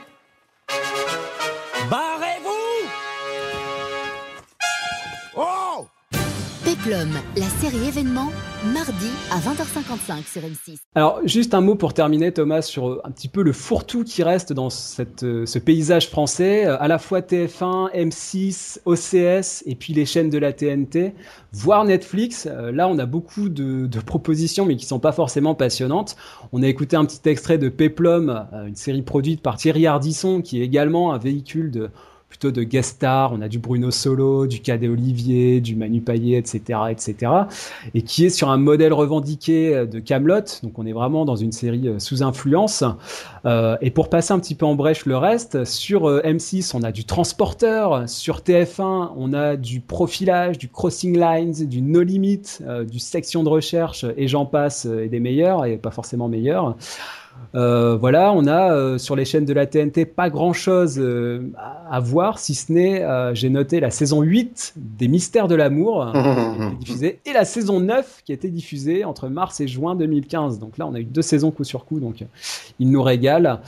Peplum Péplum, la série événement, mardi à 20h55 sur M6. Alors, juste un mot pour terminer, Thomas, sur euh, un petit peu le fourre-tout qui reste dans euh, ce paysage français, euh, à la fois TF1, M6, OCS et puis les chaînes de la TNT, voire Netflix. Là, on a beaucoup de, propositions, mais qui sont pas forcément passionnantes. On a écouté un petit extrait de Péplum, une série produite par Thierry Ardisson, qui est également un véhicule de plutôt de guest stars. On a du Bruno Solo, du Cadet Olivier, du Manu Payet, etc., etc. Et qui est sur un modèle revendiqué euh, de Camelot. Donc on est vraiment dans une série euh, sous influence. Euh, et pour passer un petit peu en brèche le reste, sur M6 on a du transporteur, sur TF1 on a du profilage, du crossing lines, du no limit, du section de recherche et j'en passe et des meilleurs et pas forcément meilleurs. Euh, voilà, on a euh, sur les chaînes de la TNT pas grand chose euh, à, voir, si ce n'est, j'ai noté la saison 8 des Mystères de l'amour, diffusée, et la saison 9 qui a été diffusée entre mars et juin 2015. Donc là, on a eu deux saisons coup sur coup, donc il nous régale.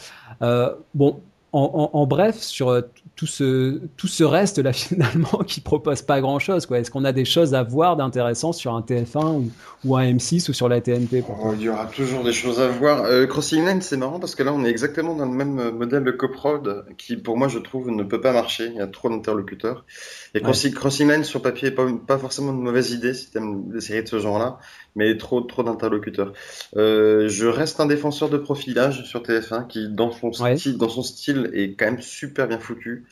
bon, en, bref, sur tout ce, reste là finalement qui propose pas grand chose. Est-ce qu'on a des choses à voir d'intéressant sur un TF1 ou, un M6 ou sur la TNT Il y aura toujours des choses à voir. Euh, Crossing Line, c'est marrant parce que là, on est exactement dans le même modèle de coprod qui, pour moi, je trouve, ne peut pas marcher. Il y a trop d'interlocuteurs. Et Crossing, Line sur papier pas, pas forcément une mauvaise idée si tu aimes des séries de ce genre-là mais trop trop d'interlocuteurs. Euh, je reste un défenseur de profilage sur TF1 qui dans son style dans son style est quand même super bien foutu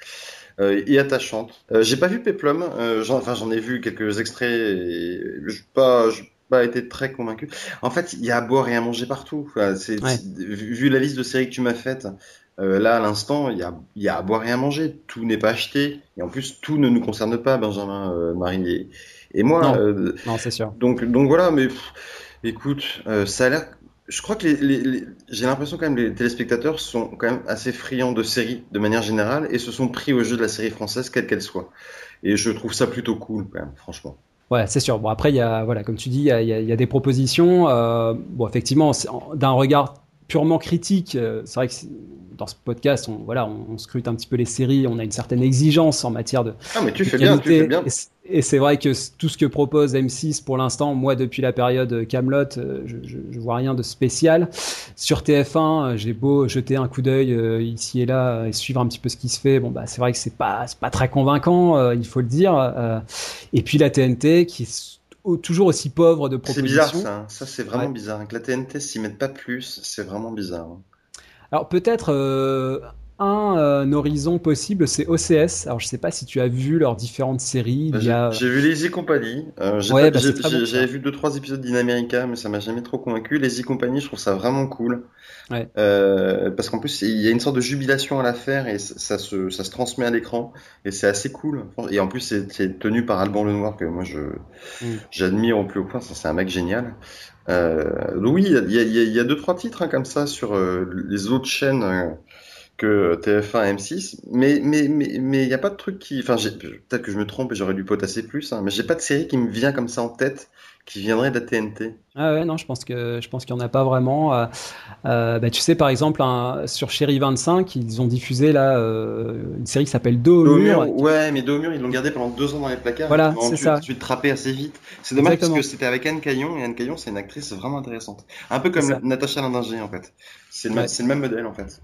euh, et attachante. Euh, j'ai pas vu Peplum, euh, enfin j'en ai vu quelques extraits et je pas pas été très convaincu. En fait, il y a à boire et à manger partout. Enfin, c'est vu la liste de séries que tu m'as faite. Euh, là, à l'instant, il y a, y a à boire et à manger. Tout n'est pas acheté. Et en plus, tout ne nous concerne pas, Benjamin, euh, Marie et, et moi. Non, euh, c'est sûr. Donc, donc voilà, mais écoute, euh, ça a l'air. Je crois que les, les, j'ai l'impression quand même les téléspectateurs sont quand même assez friands de séries de manière générale et se sont pris au jeu de la série française quelle qu'elle soit. Et je trouve ça plutôt cool quand même, franchement. Ouais, c'est sûr. Bon, après, il y a, voilà, comme tu dis, il y a, y a, des propositions. Bon, effectivement, d'un regard purement critique, c'est vrai que dans ce podcast, on, voilà, on, scrute un petit peu les séries, on a une certaine exigence en matière de. Ah, mais tu fais bien, tu fais bien. Et, c'est vrai que tout ce que propose M6 pour l'instant, moi, depuis la période Camelot, euh, je, je, vois rien de spécial. Sur TF1, euh, j'ai beau jeter un coup d'œil euh, ici et là et suivre un petit peu ce qui se fait. Bon, bah, c'est vrai que c'est pas, pas très convaincant, il faut le dire. et puis la TNT qui toujours aussi pauvre de propositions. C'est bizarre ça, ça c'est vraiment bizarre. Que la TNT s'y mette pas plus, c'est vraiment bizarre. Alors peut-être euh, un, euh, horizon possible, c'est OCS. Alors je sais pas si tu as vu leurs différentes séries. Bah, j'ai vu Lazy Company. Euh, bah, J'avais vu deux trois épisodes d'Inamerica, mais ça m'a jamais trop convaincu. Lazy Company, je trouve ça vraiment cool. Ouais. Euh, parce qu'en plus, il y a une sorte de jubilation à la faire et ça se, ça se transmet à l'écran et c'est assez cool. Et en plus, c'est tenu par Alban Lenoir que moi je mm. j'admire au plus haut point. C'est un mec génial. Euh, oui, il y a, y a, deux trois titres hein, comme ça sur euh, les autres chaînes euh, que TF1 M6, mais mais mais mais il n'y a pas de truc qui, enfin peut-être que je me trompe et j'aurais dû potasser plus, hein, mais j'ai pas de série qui me vient comme ça en tête qui viendrait de la TNT. Ah ouais, non, je pense que je pense qu'il y en a pas vraiment. Euh, euh, bah, tu sais, par exemple, sur Chéri 25, ils ont diffusé là euh, une série qui s'appelle Dos au mur. Ouais, mais Dos au mur, ils l'ont gardé pendant deux ans dans les placards. Voilà, c'est ça. Tu te rappais assez vite. C'est dommage parce que c'était avec Anne Caillon et Anne Caillon, c'est une actrice vraiment intéressante. Un peu comme Natacha Lindinger en fait. C'est le, le, même modèle en fait.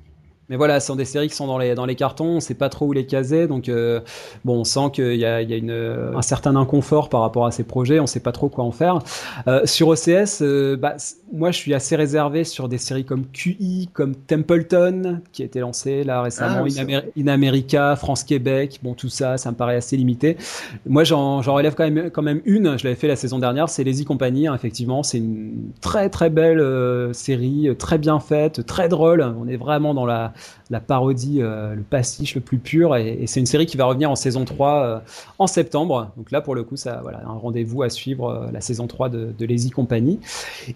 Mais voilà, ce sont des séries qui sont dans les, dans les cartons, on sait pas trop où les caser, donc euh, bon, on sent qu'il y a, il y a une, un certain inconfort par rapport à ces projets, on sait pas trop quoi en faire. Euh, sur OCS, euh, bah, moi je suis assez réservé sur des séries comme QI, comme Templeton, qui a été lancé là récemment, ah, In, America, France-Québec, bon tout ça, ça me paraît assez limité. Moi j'en relève quand même, quand même une, je l'avais fait la saison dernière, c'est Lazy Company, hein, effectivement, c'est une très très belle euh, série, très bien faite, très drôle, on est vraiment dans la la parodie, euh, le pastiche le plus pur. Et, c'est une série qui va revenir en saison 3 euh, en septembre. Donc là, pour le coup, ça, voilà, un rendez-vous à suivre euh, la saison 3 de, de Lazy Company.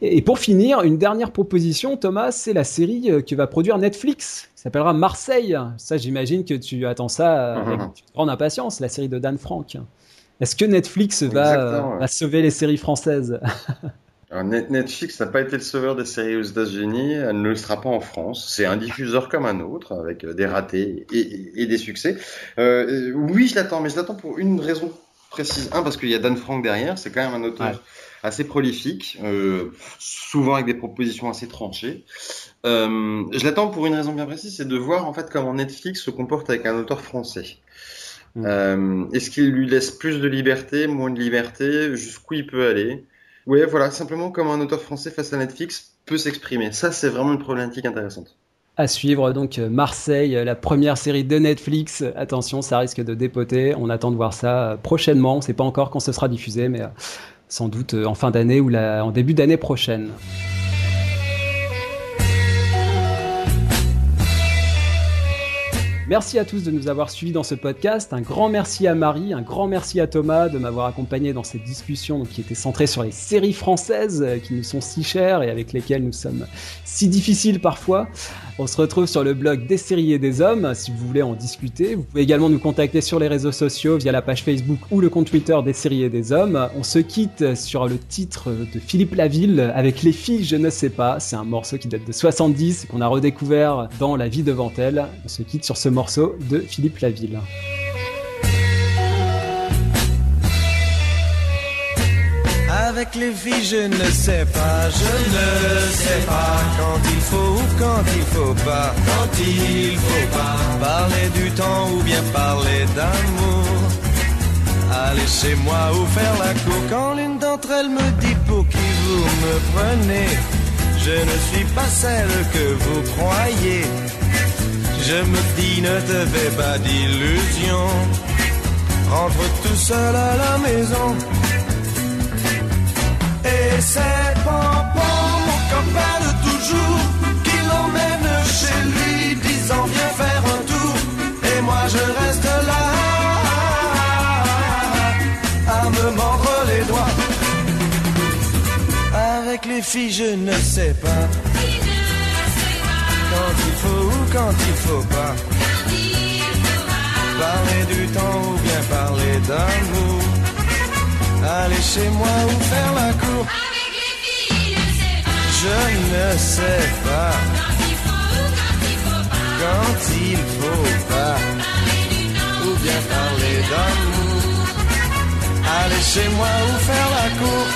Et, pour finir, une dernière proposition, Thomas, c'est la série que va produire Netflix. Qui s'appellera Marseille. Ça, j'imagine que tu attends ça avec grande impatience, la série de Dan Frank. Est-ce que Netflix va, va sauver les séries françaises? Netflix n'a pas été le sauveur des séries aux États-Unis, elle ne le sera pas en France. C'est un diffuseur comme un autre, avec euh, des ratés et, des succès. Euh, oui, je l'attends, mais je l'attends pour une raison précise un parce qu'il y a Dan Frank derrière, c'est quand même un auteur assez prolifique, euh, souvent avec des propositions assez tranchées. Euh, je l'attends pour une raison bien précise, c'est de voir en fait comment Netflix se comporte avec un auteur français. Mm. Euh, Est-ce qu'il lui laisse plus de liberté, moins de liberté, jusqu'où il peut aller? Ouais, voilà, simplement comment un auteur français face à Netflix peut s'exprimer. Ça, c'est vraiment une problématique intéressante. À suivre donc euh, Marseille, euh, la première série de Netflix. Attention, ça risque de dépoter. On attend de voir ça euh, prochainement. On ne sait pas encore quand ce sera diffusé, mais sans doute en fin d'année ou en début d'année prochaine. Merci à tous de nous avoir suivis dans ce podcast. Un grand merci à Marie, un grand merci à Thomas de m'avoir accompagné dans cette discussion qui était centrée sur les séries françaises qui nous sont si chères et avec lesquelles nous sommes si difficiles parfois. On se retrouve sur le blog des séries des hommes si vous voulez en discuter. Vous pouvez également nous contacter sur les réseaux sociaux via la page Facebook ou le compte Twitter des séries des hommes. On se quitte sur le titre de Philippe Laville avec Les filles, je ne sais pas. C'est un morceau qui date de 70 et qu'on a redécouvert dans La vie devant elle. On se quitte sur ce morceau de Philippe Laville. Avec les filles, je ne sais pas, je ne sais pas quand il faut ou quand il faut pas, quand il faut pas parler du temps ou bien parler d'amour. Aller chez moi ou faire la cour quand l'une d'entre elles me dit pour qui vous me prenez? Je ne suis pas celle que vous croyez. Je me dis ne te fais pas d'illusions. Rentre tout seul à la maison. Et c'est Pompon, mon copain de toujours, qui l'emmène chez lui, disant viens faire un tour. Et moi je reste là, à me mordre les doigts. Avec les filles, je ne sais pas. Quand il faut ou quand il faut pas. Parler du temps ou bien parler d'amour. Aller chez moi ou faire la cour. Je ne sais pas. Quand il faut pas. Ou bien parler d'amour. Aller chez moi ou faire la cour.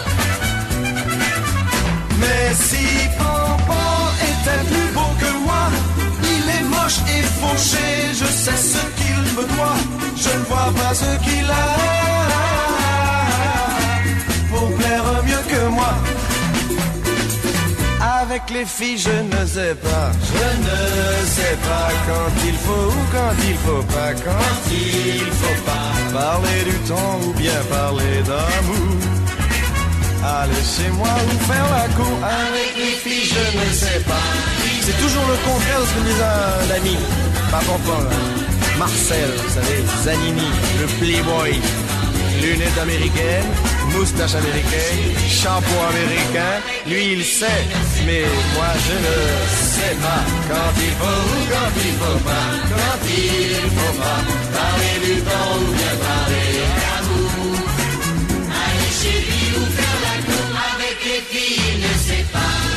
Mais si Pompon était plus beau que moi, il est moche et fauché, je sais ce qu'il me doit, je ne vois pas ce qu'il a Avec les filles, je ne sais pas, je ne sais pas quand il faut ou quand il faut pas, quand il faut pas parler du temps ou bien parler d'amour. Aller chez moi ou faire la cour avec les filles, je ne sais pas. C'est toujours le contraire de ce que me disait un ami, pas là. Marcel, vous savez, Zanini, le playboy, lunettes américaines, moustache américaine, chapeau américain. Lui, il sait, mais moi, je ne sais pas. Quand il faut quand il faut pas, quand il faut pas, parler du temps ou bien parler d'amour. Aller chez lui ou faire la avec les filles, il pas.